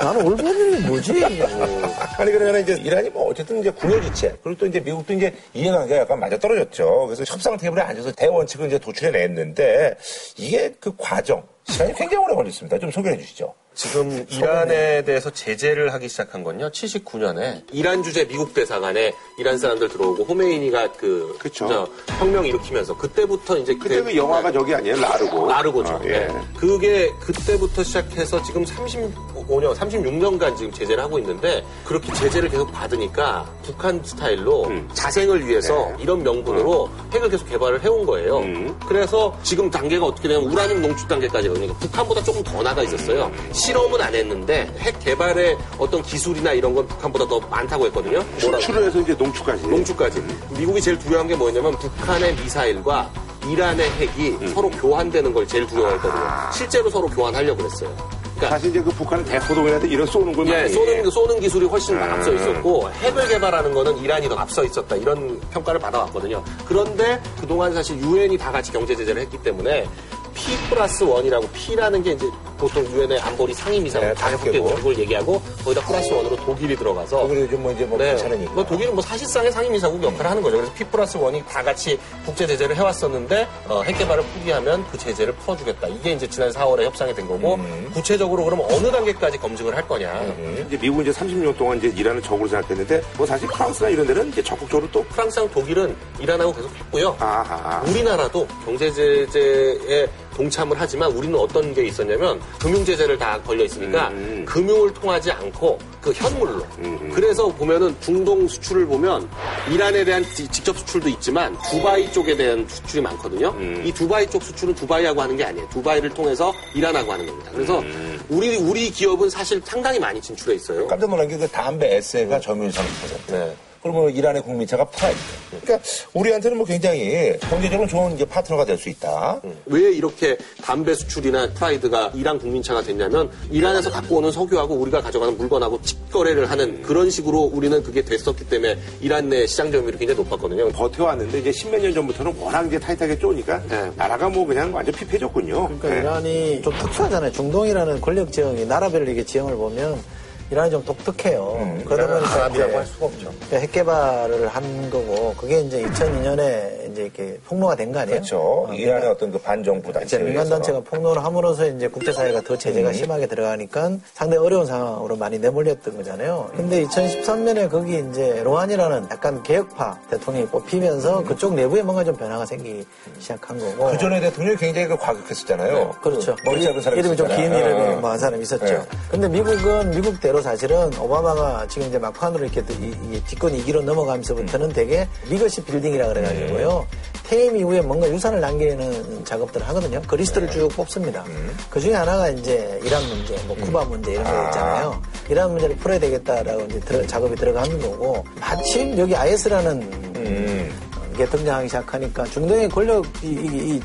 나는 울버린이 뭐지? 아니, 그러면 이제 이란이 뭐 어쨌든 이제 궁여지체, 그리고 또 이제 미국도 이제 이해관계가 약간 맞아 떨어졌죠. 그래서 협상 테이블에 앉아서 대원칙을 이제 도출해냈는데 이게 그 과정, 시간이 굉장히 오래 걸렸습니다. 좀 소개해 주시죠. 지금 이란에 대해서 제재를 하기 시작한 건요. 79년에 이란 주재 미국 대사관에 이란 사람들 들어오고 호메이니가 그 그쵸. 저 혁명 일으키면서 그때부터 이제 그때 그 영화가 저기 아니에요? 라르고. 나르고죠. 아, 예. 예. 그게 그때부터 시작해서 지금 35년, 36년간 지금 제재를 하고 있는데 그렇게 제재를 계속 받으니까 북한 스타일로 음. 자생을 위해서 네. 이런 명분으로 핵을 계속 개발을 해온 거예요. 음. 그래서 지금 단계가 어떻게 되냐면 우라늄 농축 단계까지 그러니까 북한보다 조금 더 나가 있었어요. 실험은 안 했는데 핵 개발의 어떤 기술이나 이런 건 북한보다 더 많다고 했거든요. 추출을 해서 이제 농축까지. 농축까지. 미국이 제일 두려운 게 뭐냐면 북한의 미사일과 이란의 핵이 음. 서로 교환되는 걸 제일 두려워했거든요. 실제로 서로 교환하려고 그랬어요. 그러니까 사실 이제 그 북한은 대포동이라도 이런 쏘는 걸 예, 많이 쏘는, 쏘는 기술이 훨씬 더 음. 앞서 있었고 핵을 개발하는 거는 이란이 더 앞서 있었다 이런 평가를 받아왔거든요. 그런데 그동안 사실 유엔이 다 같이 경제 제재를 했기 때문에 P 플러스 원이라고 P라는 게 이제 보통 유엔의 안보리 상임이상 네, 다섯 개고. 개국을 얘기하고 거기다 플러스 원으로 독일이 들어가서 독일이 요즘 뭐 이제 뭐 네. 괜찮으니까. 뭐 독일은 뭐 사실상의 상임이사국 역할을 하는 거죠. 그래서 P 플러스 원이 다 같이 국제 제재를 해왔었는데 어, 핵 개발을 포기하면 그 제재를 풀어주겠다. 이게 이제 지난 4월에 협상이 된 거고 음. 구체적으로 그럼 어느 단계까지 검증을 할 거냐. 이제 미국은 이제 30년 동안 이제 이란을 적으로 생각했는데 뭐 사실 프랑스나 이런 데는 이제 적극적으로 또 프랑스랑 독일은 이란하고 계속 했고요. 아하. 우리나라도 경제 제재에 동참을 하지만 우리는 어떤 게 있었냐면 금융 제재를 다 걸려 있으니까 음. 금융을 통하지 않고 그 현물로. 그래서 보면은 중동 수출을 보면 이란에 대한 지- 직접 수출도 있지만 두바이 쪽에 대한 수출이 많거든요. 음. 이 두바이 쪽 수출은 두바이하고 하는 게 아니에요. 두바이를 통해서 이란하고 하는 겁니다. 그래서 음. 우리 우리 기업은 사실 상당히 많이 진출해 있어요. 깜짝 놀란 게 그 담배 에쎄가 점유율 30%. 네. 그러면 이란의 국민차가 프라이드. 그러니까 우리한테는 뭐 굉장히 경제적으로 좋은 이제 파트너가 될 수 있다. 왜 이렇게 담배 수출이나 프라이드가 이란 국민차가 됐냐면 이란에서 갖고 오는 석유하고 우리가 가져가는 물건하고 직거래를 하는 그런 식으로 우리는 그게 됐었기 때문에 이란 내 시장 점유율이 굉장히 높았거든요. 버텨왔는데 이제 십몇 년 전부터는 워낙 이제 타이트하게 쪼니까 네. 나라가 뭐 그냥 완전 피폐해졌군요. 그러니까 네. 이란이 좀 특수하잖아요. 중동이라는 권력 지형이 나라별 이게 지형을 보면 이란이 좀 독특해요. 그러다 보니까 음, 아랍이라고 할 수가 없죠. 그러니까 핵 개발을 한 거고 그게 이제 2002년에 이제 이렇게 폭로가 된 거 아니에요? 그렇죠. 어, 이란의 어떤 그 반정부 단체. 민간 단체가 폭로를 함으로써 이제 국제 사회가 더 음. 제재가 심하게 들어가니까 상당히 어려운 상황으로 많이 내몰렸던 거잖아요. 근데 2013년에 거기 이제 로한이라는 약간 개혁파 대통령이 뽑히면서 그쪽 내부에 뭔가 좀 변화가 생기기 시작한 거고. 그 전에 대통령이 굉장히 그 과격했었잖아요. 그렇죠. 머리 짧은 사람이 이름이 좀 긴 있었잖아요. 이름이 어. 뭐한 사람이 있었죠. 네. 근데 미국은 미국 대로 사실은 오바마가 지금 이제 막판으로 이렇게 이, 이 집권 2기로 넘어가면서부터는 되게 legacy building이라 그래가지고요. 퇴임 이후에 뭔가 유산을 남기는 작업들을 하거든요. 그 리스트를 쭉 뽑습니다. 그 중에 하나가 이제 이란 문제, 뭐 쿠바 문제 이런 거 있잖아요. 이란 문제를 풀어야 되겠다라고 이제 들어- 작업이 들어가는 거고 마침 여기 IS라는 게 등장하기 시작하니까 중동의 권력 이, 이, 이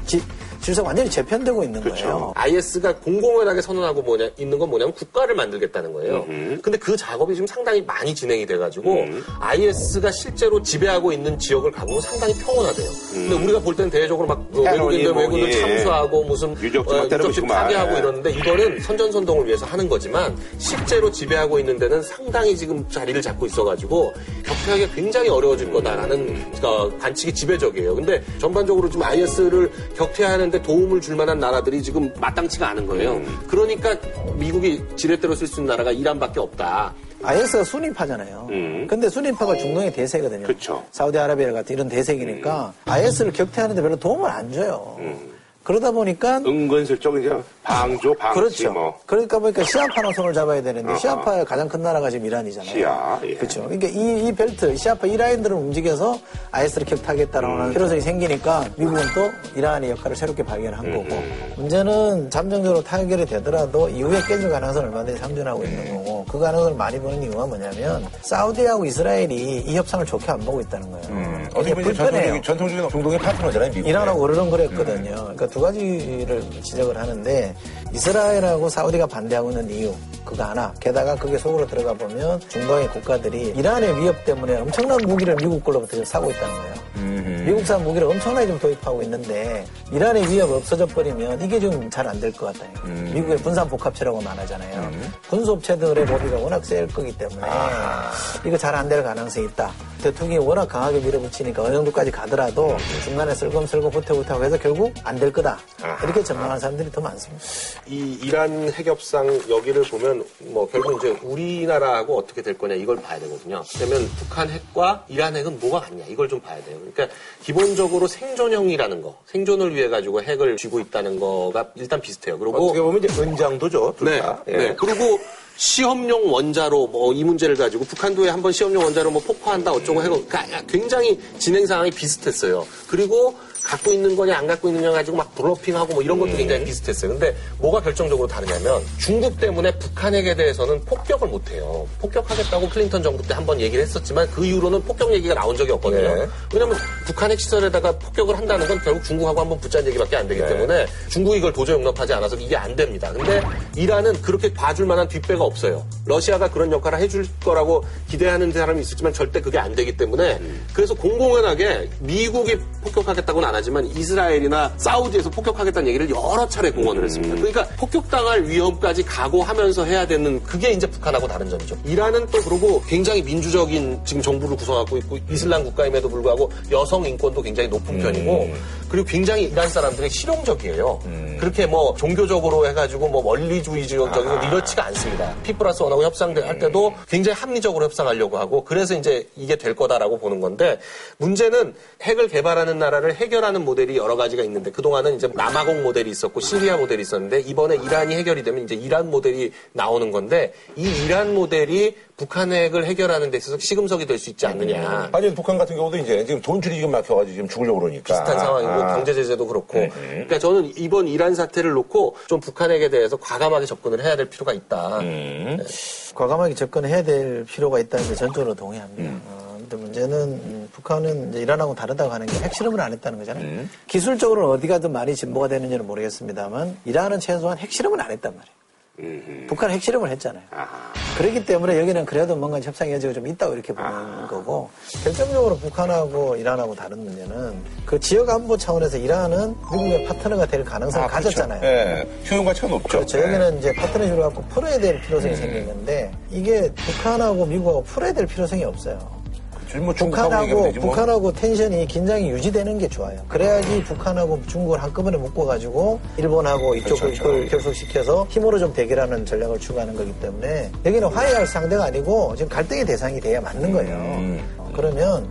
지- 질서가 완전히 재편되고 있는 거예요. IS가 공공연하게 선언하고 뭐냐, 있는 건 뭐냐면 국가를 만들겠다는 거예요. 근데 그 작업이 지금 상당히 많이 진행이 돼가지고 IS가 실제로 지배하고 있는 지역을 가보면 상당히 평온하대요. 근데 우리가 볼 때는 대외적으로 막 어, 테러니 외국인들 뭐, 외국인들 예. 참수하고 무슨 유적지 막 어, 유적지. 파괴하고 예. 이러는데 이거는 선전선동을 위해서 하는 거지만 실제로 지배하고 있는 데는 상당히 지금 자리를 잡고 있어가지고 격퇴하기가 굉장히 어려워질 거다라는 어, 관측이 지배적이에요. 근데 전반적으로 지금 IS를 격퇴하는 데 도움을 줄 만한 나라들이 지금 마땅치가 않은 거예요. 음. 그러니까 미국이 지렛대로 쓸 수 있는 나라가 이란밖에 없다. IS가 순위파잖아요. 음. 근데 순위파가 중동의 대세거든요. 그쵸. 사우디아라비아 같은 이런 대세기니까 IS를 격퇴하는데 별로 도움을 안 줘요. 음. 그러다 보니까 은근슬쩍 이제 방조, 방치 그렇죠. 뭐. 그러니까 보니까 시아파랑 손을 잡아야 되는데 어허. 시아파의 가장 큰 나라가 지금 이란이잖아요. 시아, 예. 그렇죠. 그러니까 이, 이 벨트, 시아파 이 라인들을 움직여서 IS를 격타하겠다라는 음. 필요성이 생기니까 미국은 또 이란의 역할을 새롭게 발견한 음. 거고 문제는 잠정적으로 타결이 되더라도 이후에 깨질 가능성을 얼마든지 상존하고 있는 음. 거고 그 가능성을 많이 보는 이유가 뭐냐면 사우디하고 이스라엘이 이 협상을 좋게 안 보고 있다는 거예요. 음. 어떻게 보면. 전통적인, 전통적인 중동의 파트너잖아요, 미국. 이란하고 으르렁거렸거든요. 그러니까 두 가지를 지적을 하는데 이스라엘하고 사우디가 반대하고 있는 이유 그거 하나. 게다가 그게 속으로 들어가 보면 중동의 국가들이 이란의 위협 때문에 엄청난 무기를 미국 걸로부터 사고 있다는 거예요. 미국산 무기를 엄청나게 좀 도입하고 있는데 이란의 위협 없어져 버리면 이게 좀 잘 안 될 것 같다. 미국의 분산 복합체라고 말하잖아요. 군수업체들의 로비가 워낙 셀 거기 때문에 이거 잘 안 될 가능성이 있다. 대통령이 워낙 강하게 밀어붙이니까 어느 정도까지 가더라도 중간에 슬금슬금 후퇴후퇴하고 해서 결국 안 될 거다. 이렇게 전망하는 사람들이 더 많습니다. 이 이란 핵협상 여기를 보면 뭐 결국 이제 우리나라하고 어떻게 될 거냐 이걸 봐야 되거든요. 그러면 북한 핵과 이란 핵은 뭐가 같냐 이걸 좀 봐야 돼요. 그러니까 기본적으로 생존형이라는 거, 생존을 위해 가지고 핵을 쥐고 있다는 거가 일단 비슷해요. 그리고 어떻게 보면 이제 은장도죠, 둘 네, 다. 예. 네. 그리고 시험용 원자로 뭐 이 문제를 가지고 북한도에 한번 시험용 원자로 뭐 폭파한다 어쩌고 그러니까 굉장히 진행 상황이 비슷했어요. 그리고 갖고 있는 거냐 안 갖고 있느냐 가지고 막 브로핑하고 뭐 이런 것도 굉장히 비슷했어요. 근데 뭐가 결정적으로 다르냐면 중국 때문에 북한핵에 대해서는 폭격을 못 해요. 폭격하겠다고 클린턴 정부 때 한 번 얘기를 했었지만 그 이후로는 폭격 얘기가 나온 적이 없거든요. 네. 왜냐면 북한 핵 시설에다가 폭격을 한다는 건 결국 중국하고 한번 붙자는 얘기밖에 안 되기 네. 때문에 중국이 이걸 도저히 용납하지 않아서 이게 안 됩니다. 근데 이란은 그렇게 봐줄 만한 뒷배가 없어요. 러시아가 그런 역할을 해줄 거라고 기대하는 사람이 있었지만 절대 그게 안 되기 때문에 그래서 공공연하게 미국이 폭격하겠다고는 안 하 지만 이스라엘이나 사우디에서 폭격하겠다는 얘기를 여러 차례 공언을 했습니다. 그러니까 폭격당할 위험까지 각오하면서 해야 되는 그게 이제 북한하고 다른 점이죠. 이란은 또 그러고 굉장히 민주적인 지금 정부를 구성하고 있고 이슬람 국가임에도 불구하고 여성 인권도 굉장히 높은 편이고 그리고 굉장히 이란 사람들이 실용적이에요. 그렇게 뭐 종교적으로 해가지고 뭐 원리주의적이고 이렇지가 않습니다. 피 플러스 원하고 협상할 때도 굉장히 합리적으로 협상하려고 하고 그래서 이제 이게 될 거다라고 보는 건데 문제는 핵을 개발하는 나라를 해결 하는 모델이 여러 가지가 있는데 그동안은 이제 남아공 모델이 있었고 시리아 모델이 있었는데 이번에 이란이 해결이 되면 이제 이란 모델이 나오는 건데 이 이란 모델이 북한 핵을 해결하는 데 있어서 시금석이 될 수 있지 않느냐. 아니 북한 같은 경우도 이제 지금 돈줄이 지금 막혀가지고 지금 죽으려고 그러니까 비슷한 상황이고 아. 경제 제재도 그렇고 그러니까 저는 이번 이란 사태를 놓고 좀 북한에게 대해서 과감하게 접근을 해야 될 필요가 있다. 음. 과감하게 접근해야 될 필요가 있다는 게 전적으로 동의합니다. 어, 근데 문제는 음, 북한은 이제 이란하고 다르다고 하는 게 핵실험을 안 했다는 거잖아요. 기술적으로는 어디 가든 많이 진보가 되는지는 모르겠습니다만 이란은 최소한 핵실험을 안 했단 말이에요. 북한은 핵실험을 했잖아요. 그렇기 때문에 여기는 그래도 뭔가 협상 여지가 좀 있다고 이렇게 보는 거고 결정적으로 북한하고 이란하고 다른 문제는 그 지역 안보 차원에서 이란은 미국의 파트너가 될 가능성을 아, 그렇죠. 가졌잖아요. 예. 효용 가치가 높죠. 그렇죠. 예. 여기는 이제 파트너십을 갖고 풀어야 될 필요성이 생긴 건데 이게 북한하고 미국하고 풀어야 될 필요성이 없어요. 뭐 북한하고 뭐. 북한하고 텐션이 긴장이 유지되는 게 좋아요. 그래야지 북한하고 중국을 한꺼번에 묶어가지고 일본하고 이쪽을 그렇죠, 그렇죠. 결속시켜서 힘으로 좀 대결하는 전략을 추구하는 거기 때문에 여기는 화해할 상대가 아니고 지금 갈등의 대상이 돼야 맞는 거예요. 음. 어, 그러면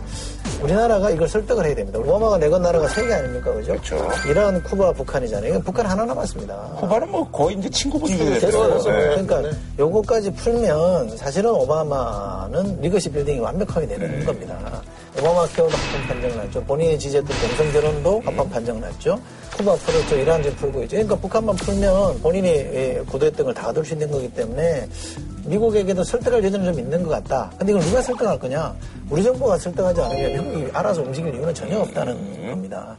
우리나라가 이걸 설득을 해야 됩니다. 오바마가 내건 나라가 세 개 아닙니까, 그죠? 그렇죠. 이란, 쿠바, 북한이잖아요. 북한 하나 남았습니다. 쿠바는 뭐 거의 이제 친구분이 됐어요. 됐어요. 예. 그러니까 요거까지 풀면 사실은 오바마는 legacy building이 완벽하게 되는 겁니다. 오바마 케어도 합헌 판정 났죠. 본인이 지지했던 동성 결혼도 합헌 판정 났죠. 쿠바 풀었죠. 이란 지금 풀고 있죠. 그러니까 북한만 풀면 본인이 예, 의도했던 걸 다 얻을 수 있는 거기 때문에 미국에게도 설득할 여지는 좀 있는 것 같다. 근데 이걸 누가 설득할 거냐? 우리 정부가 설득하지 않으면 미국이 알아서 움직일 이유는 전혀 없다는 겁니다.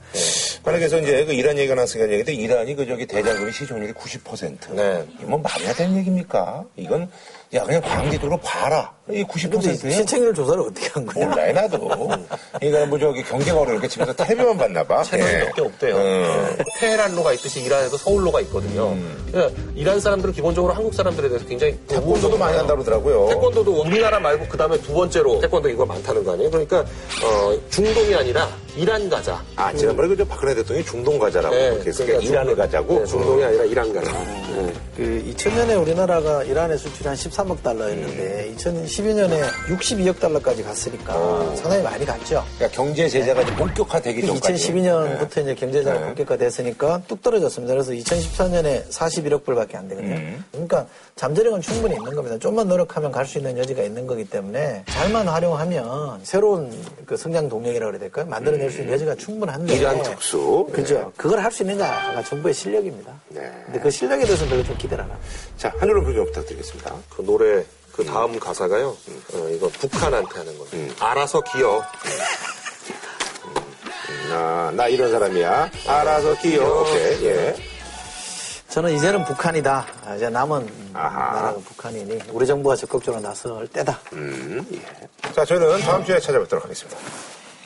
만약에서 이제 그 이란 얘기가 나왔으니까 얘기인데 이란이 그 저기 대자금이 시중률이 90%. 네. 이게 뭐 말이 안 되는 얘기입니까? 이건 야 그냥 광기도로 봐라. 이 근데 90%예요? 시청률 조사를 어떻게 한 거냐? 몰라요 나도. 그러니까 뭐 저기 경제가 어려우니까 집에서 텔레비만 봤나 봐. 채널이 예. 몇개 없대요. 음. 테헤란로가 있듯이 이란에도 서울로가 있거든요. 그러니까 이란 사람들은 기본적으로 한국 사람들에 대해서 굉장히 태권도도 많이 한다고 그러더라고요. 태권도도 우리나라 말고 그 다음에 두 번째로 태권도 이거 많다는 거 아니에요? 그러니까 어, 중동이 아니라 이란 가자. 아 지난번에 그저 박근혜 대통령이 중동 가자라고 네, 그렇게 했으니까 그러니까 이란을 중동- 가자고. 네, 중동이 아니라 이란 가자. 네. 그 2000년에 우리나라가 이란에 수출이 한 13억 달러였는데 2012년에 62억 달러까지 갔으니까 상당히 많이 갔죠. 그러니까 경제 제재가 이제 본격화되기 전까지. 2012년부터 이제 경제자가 네. 본격화됐으니까 뚝 떨어졌습니다. 그래서 2014년에 41억 불밖에 안 되거든요. 음. 그러니까 잠재력은 충분히 있는 겁니다. 좀만 노력하면 갈 수 있는 여지가 있는 거기 때문에 잘만 활용하면 새로운 그 성장 동력이라고 그래야 될까요? 만들어 낼 수 있는 여지가 충분한데. 이란 특수. 그죠. 그걸 할 수 있는가가 정부의 실력입니다. 네. 근데 그 실력에 대해서는 별로 좀 기대를 안 합니다. 자 한줄로 표정 부탁드리겠습니다. 그 노래 그 다음 가사가요. 어, 이거 북한한테 하는 거예요. 알아서 기어. 아, 나 이런 사람이야. 알아서 끼요. 오케이. 예. 저는 이제는 북한이다. 아, 이제 남은 아하. 나라가 북한이니 우리 정부가 적극적으로 나설 때다. 음, 예. 자, 저희는 다음 주에 찾아뵙도록 하겠습니다.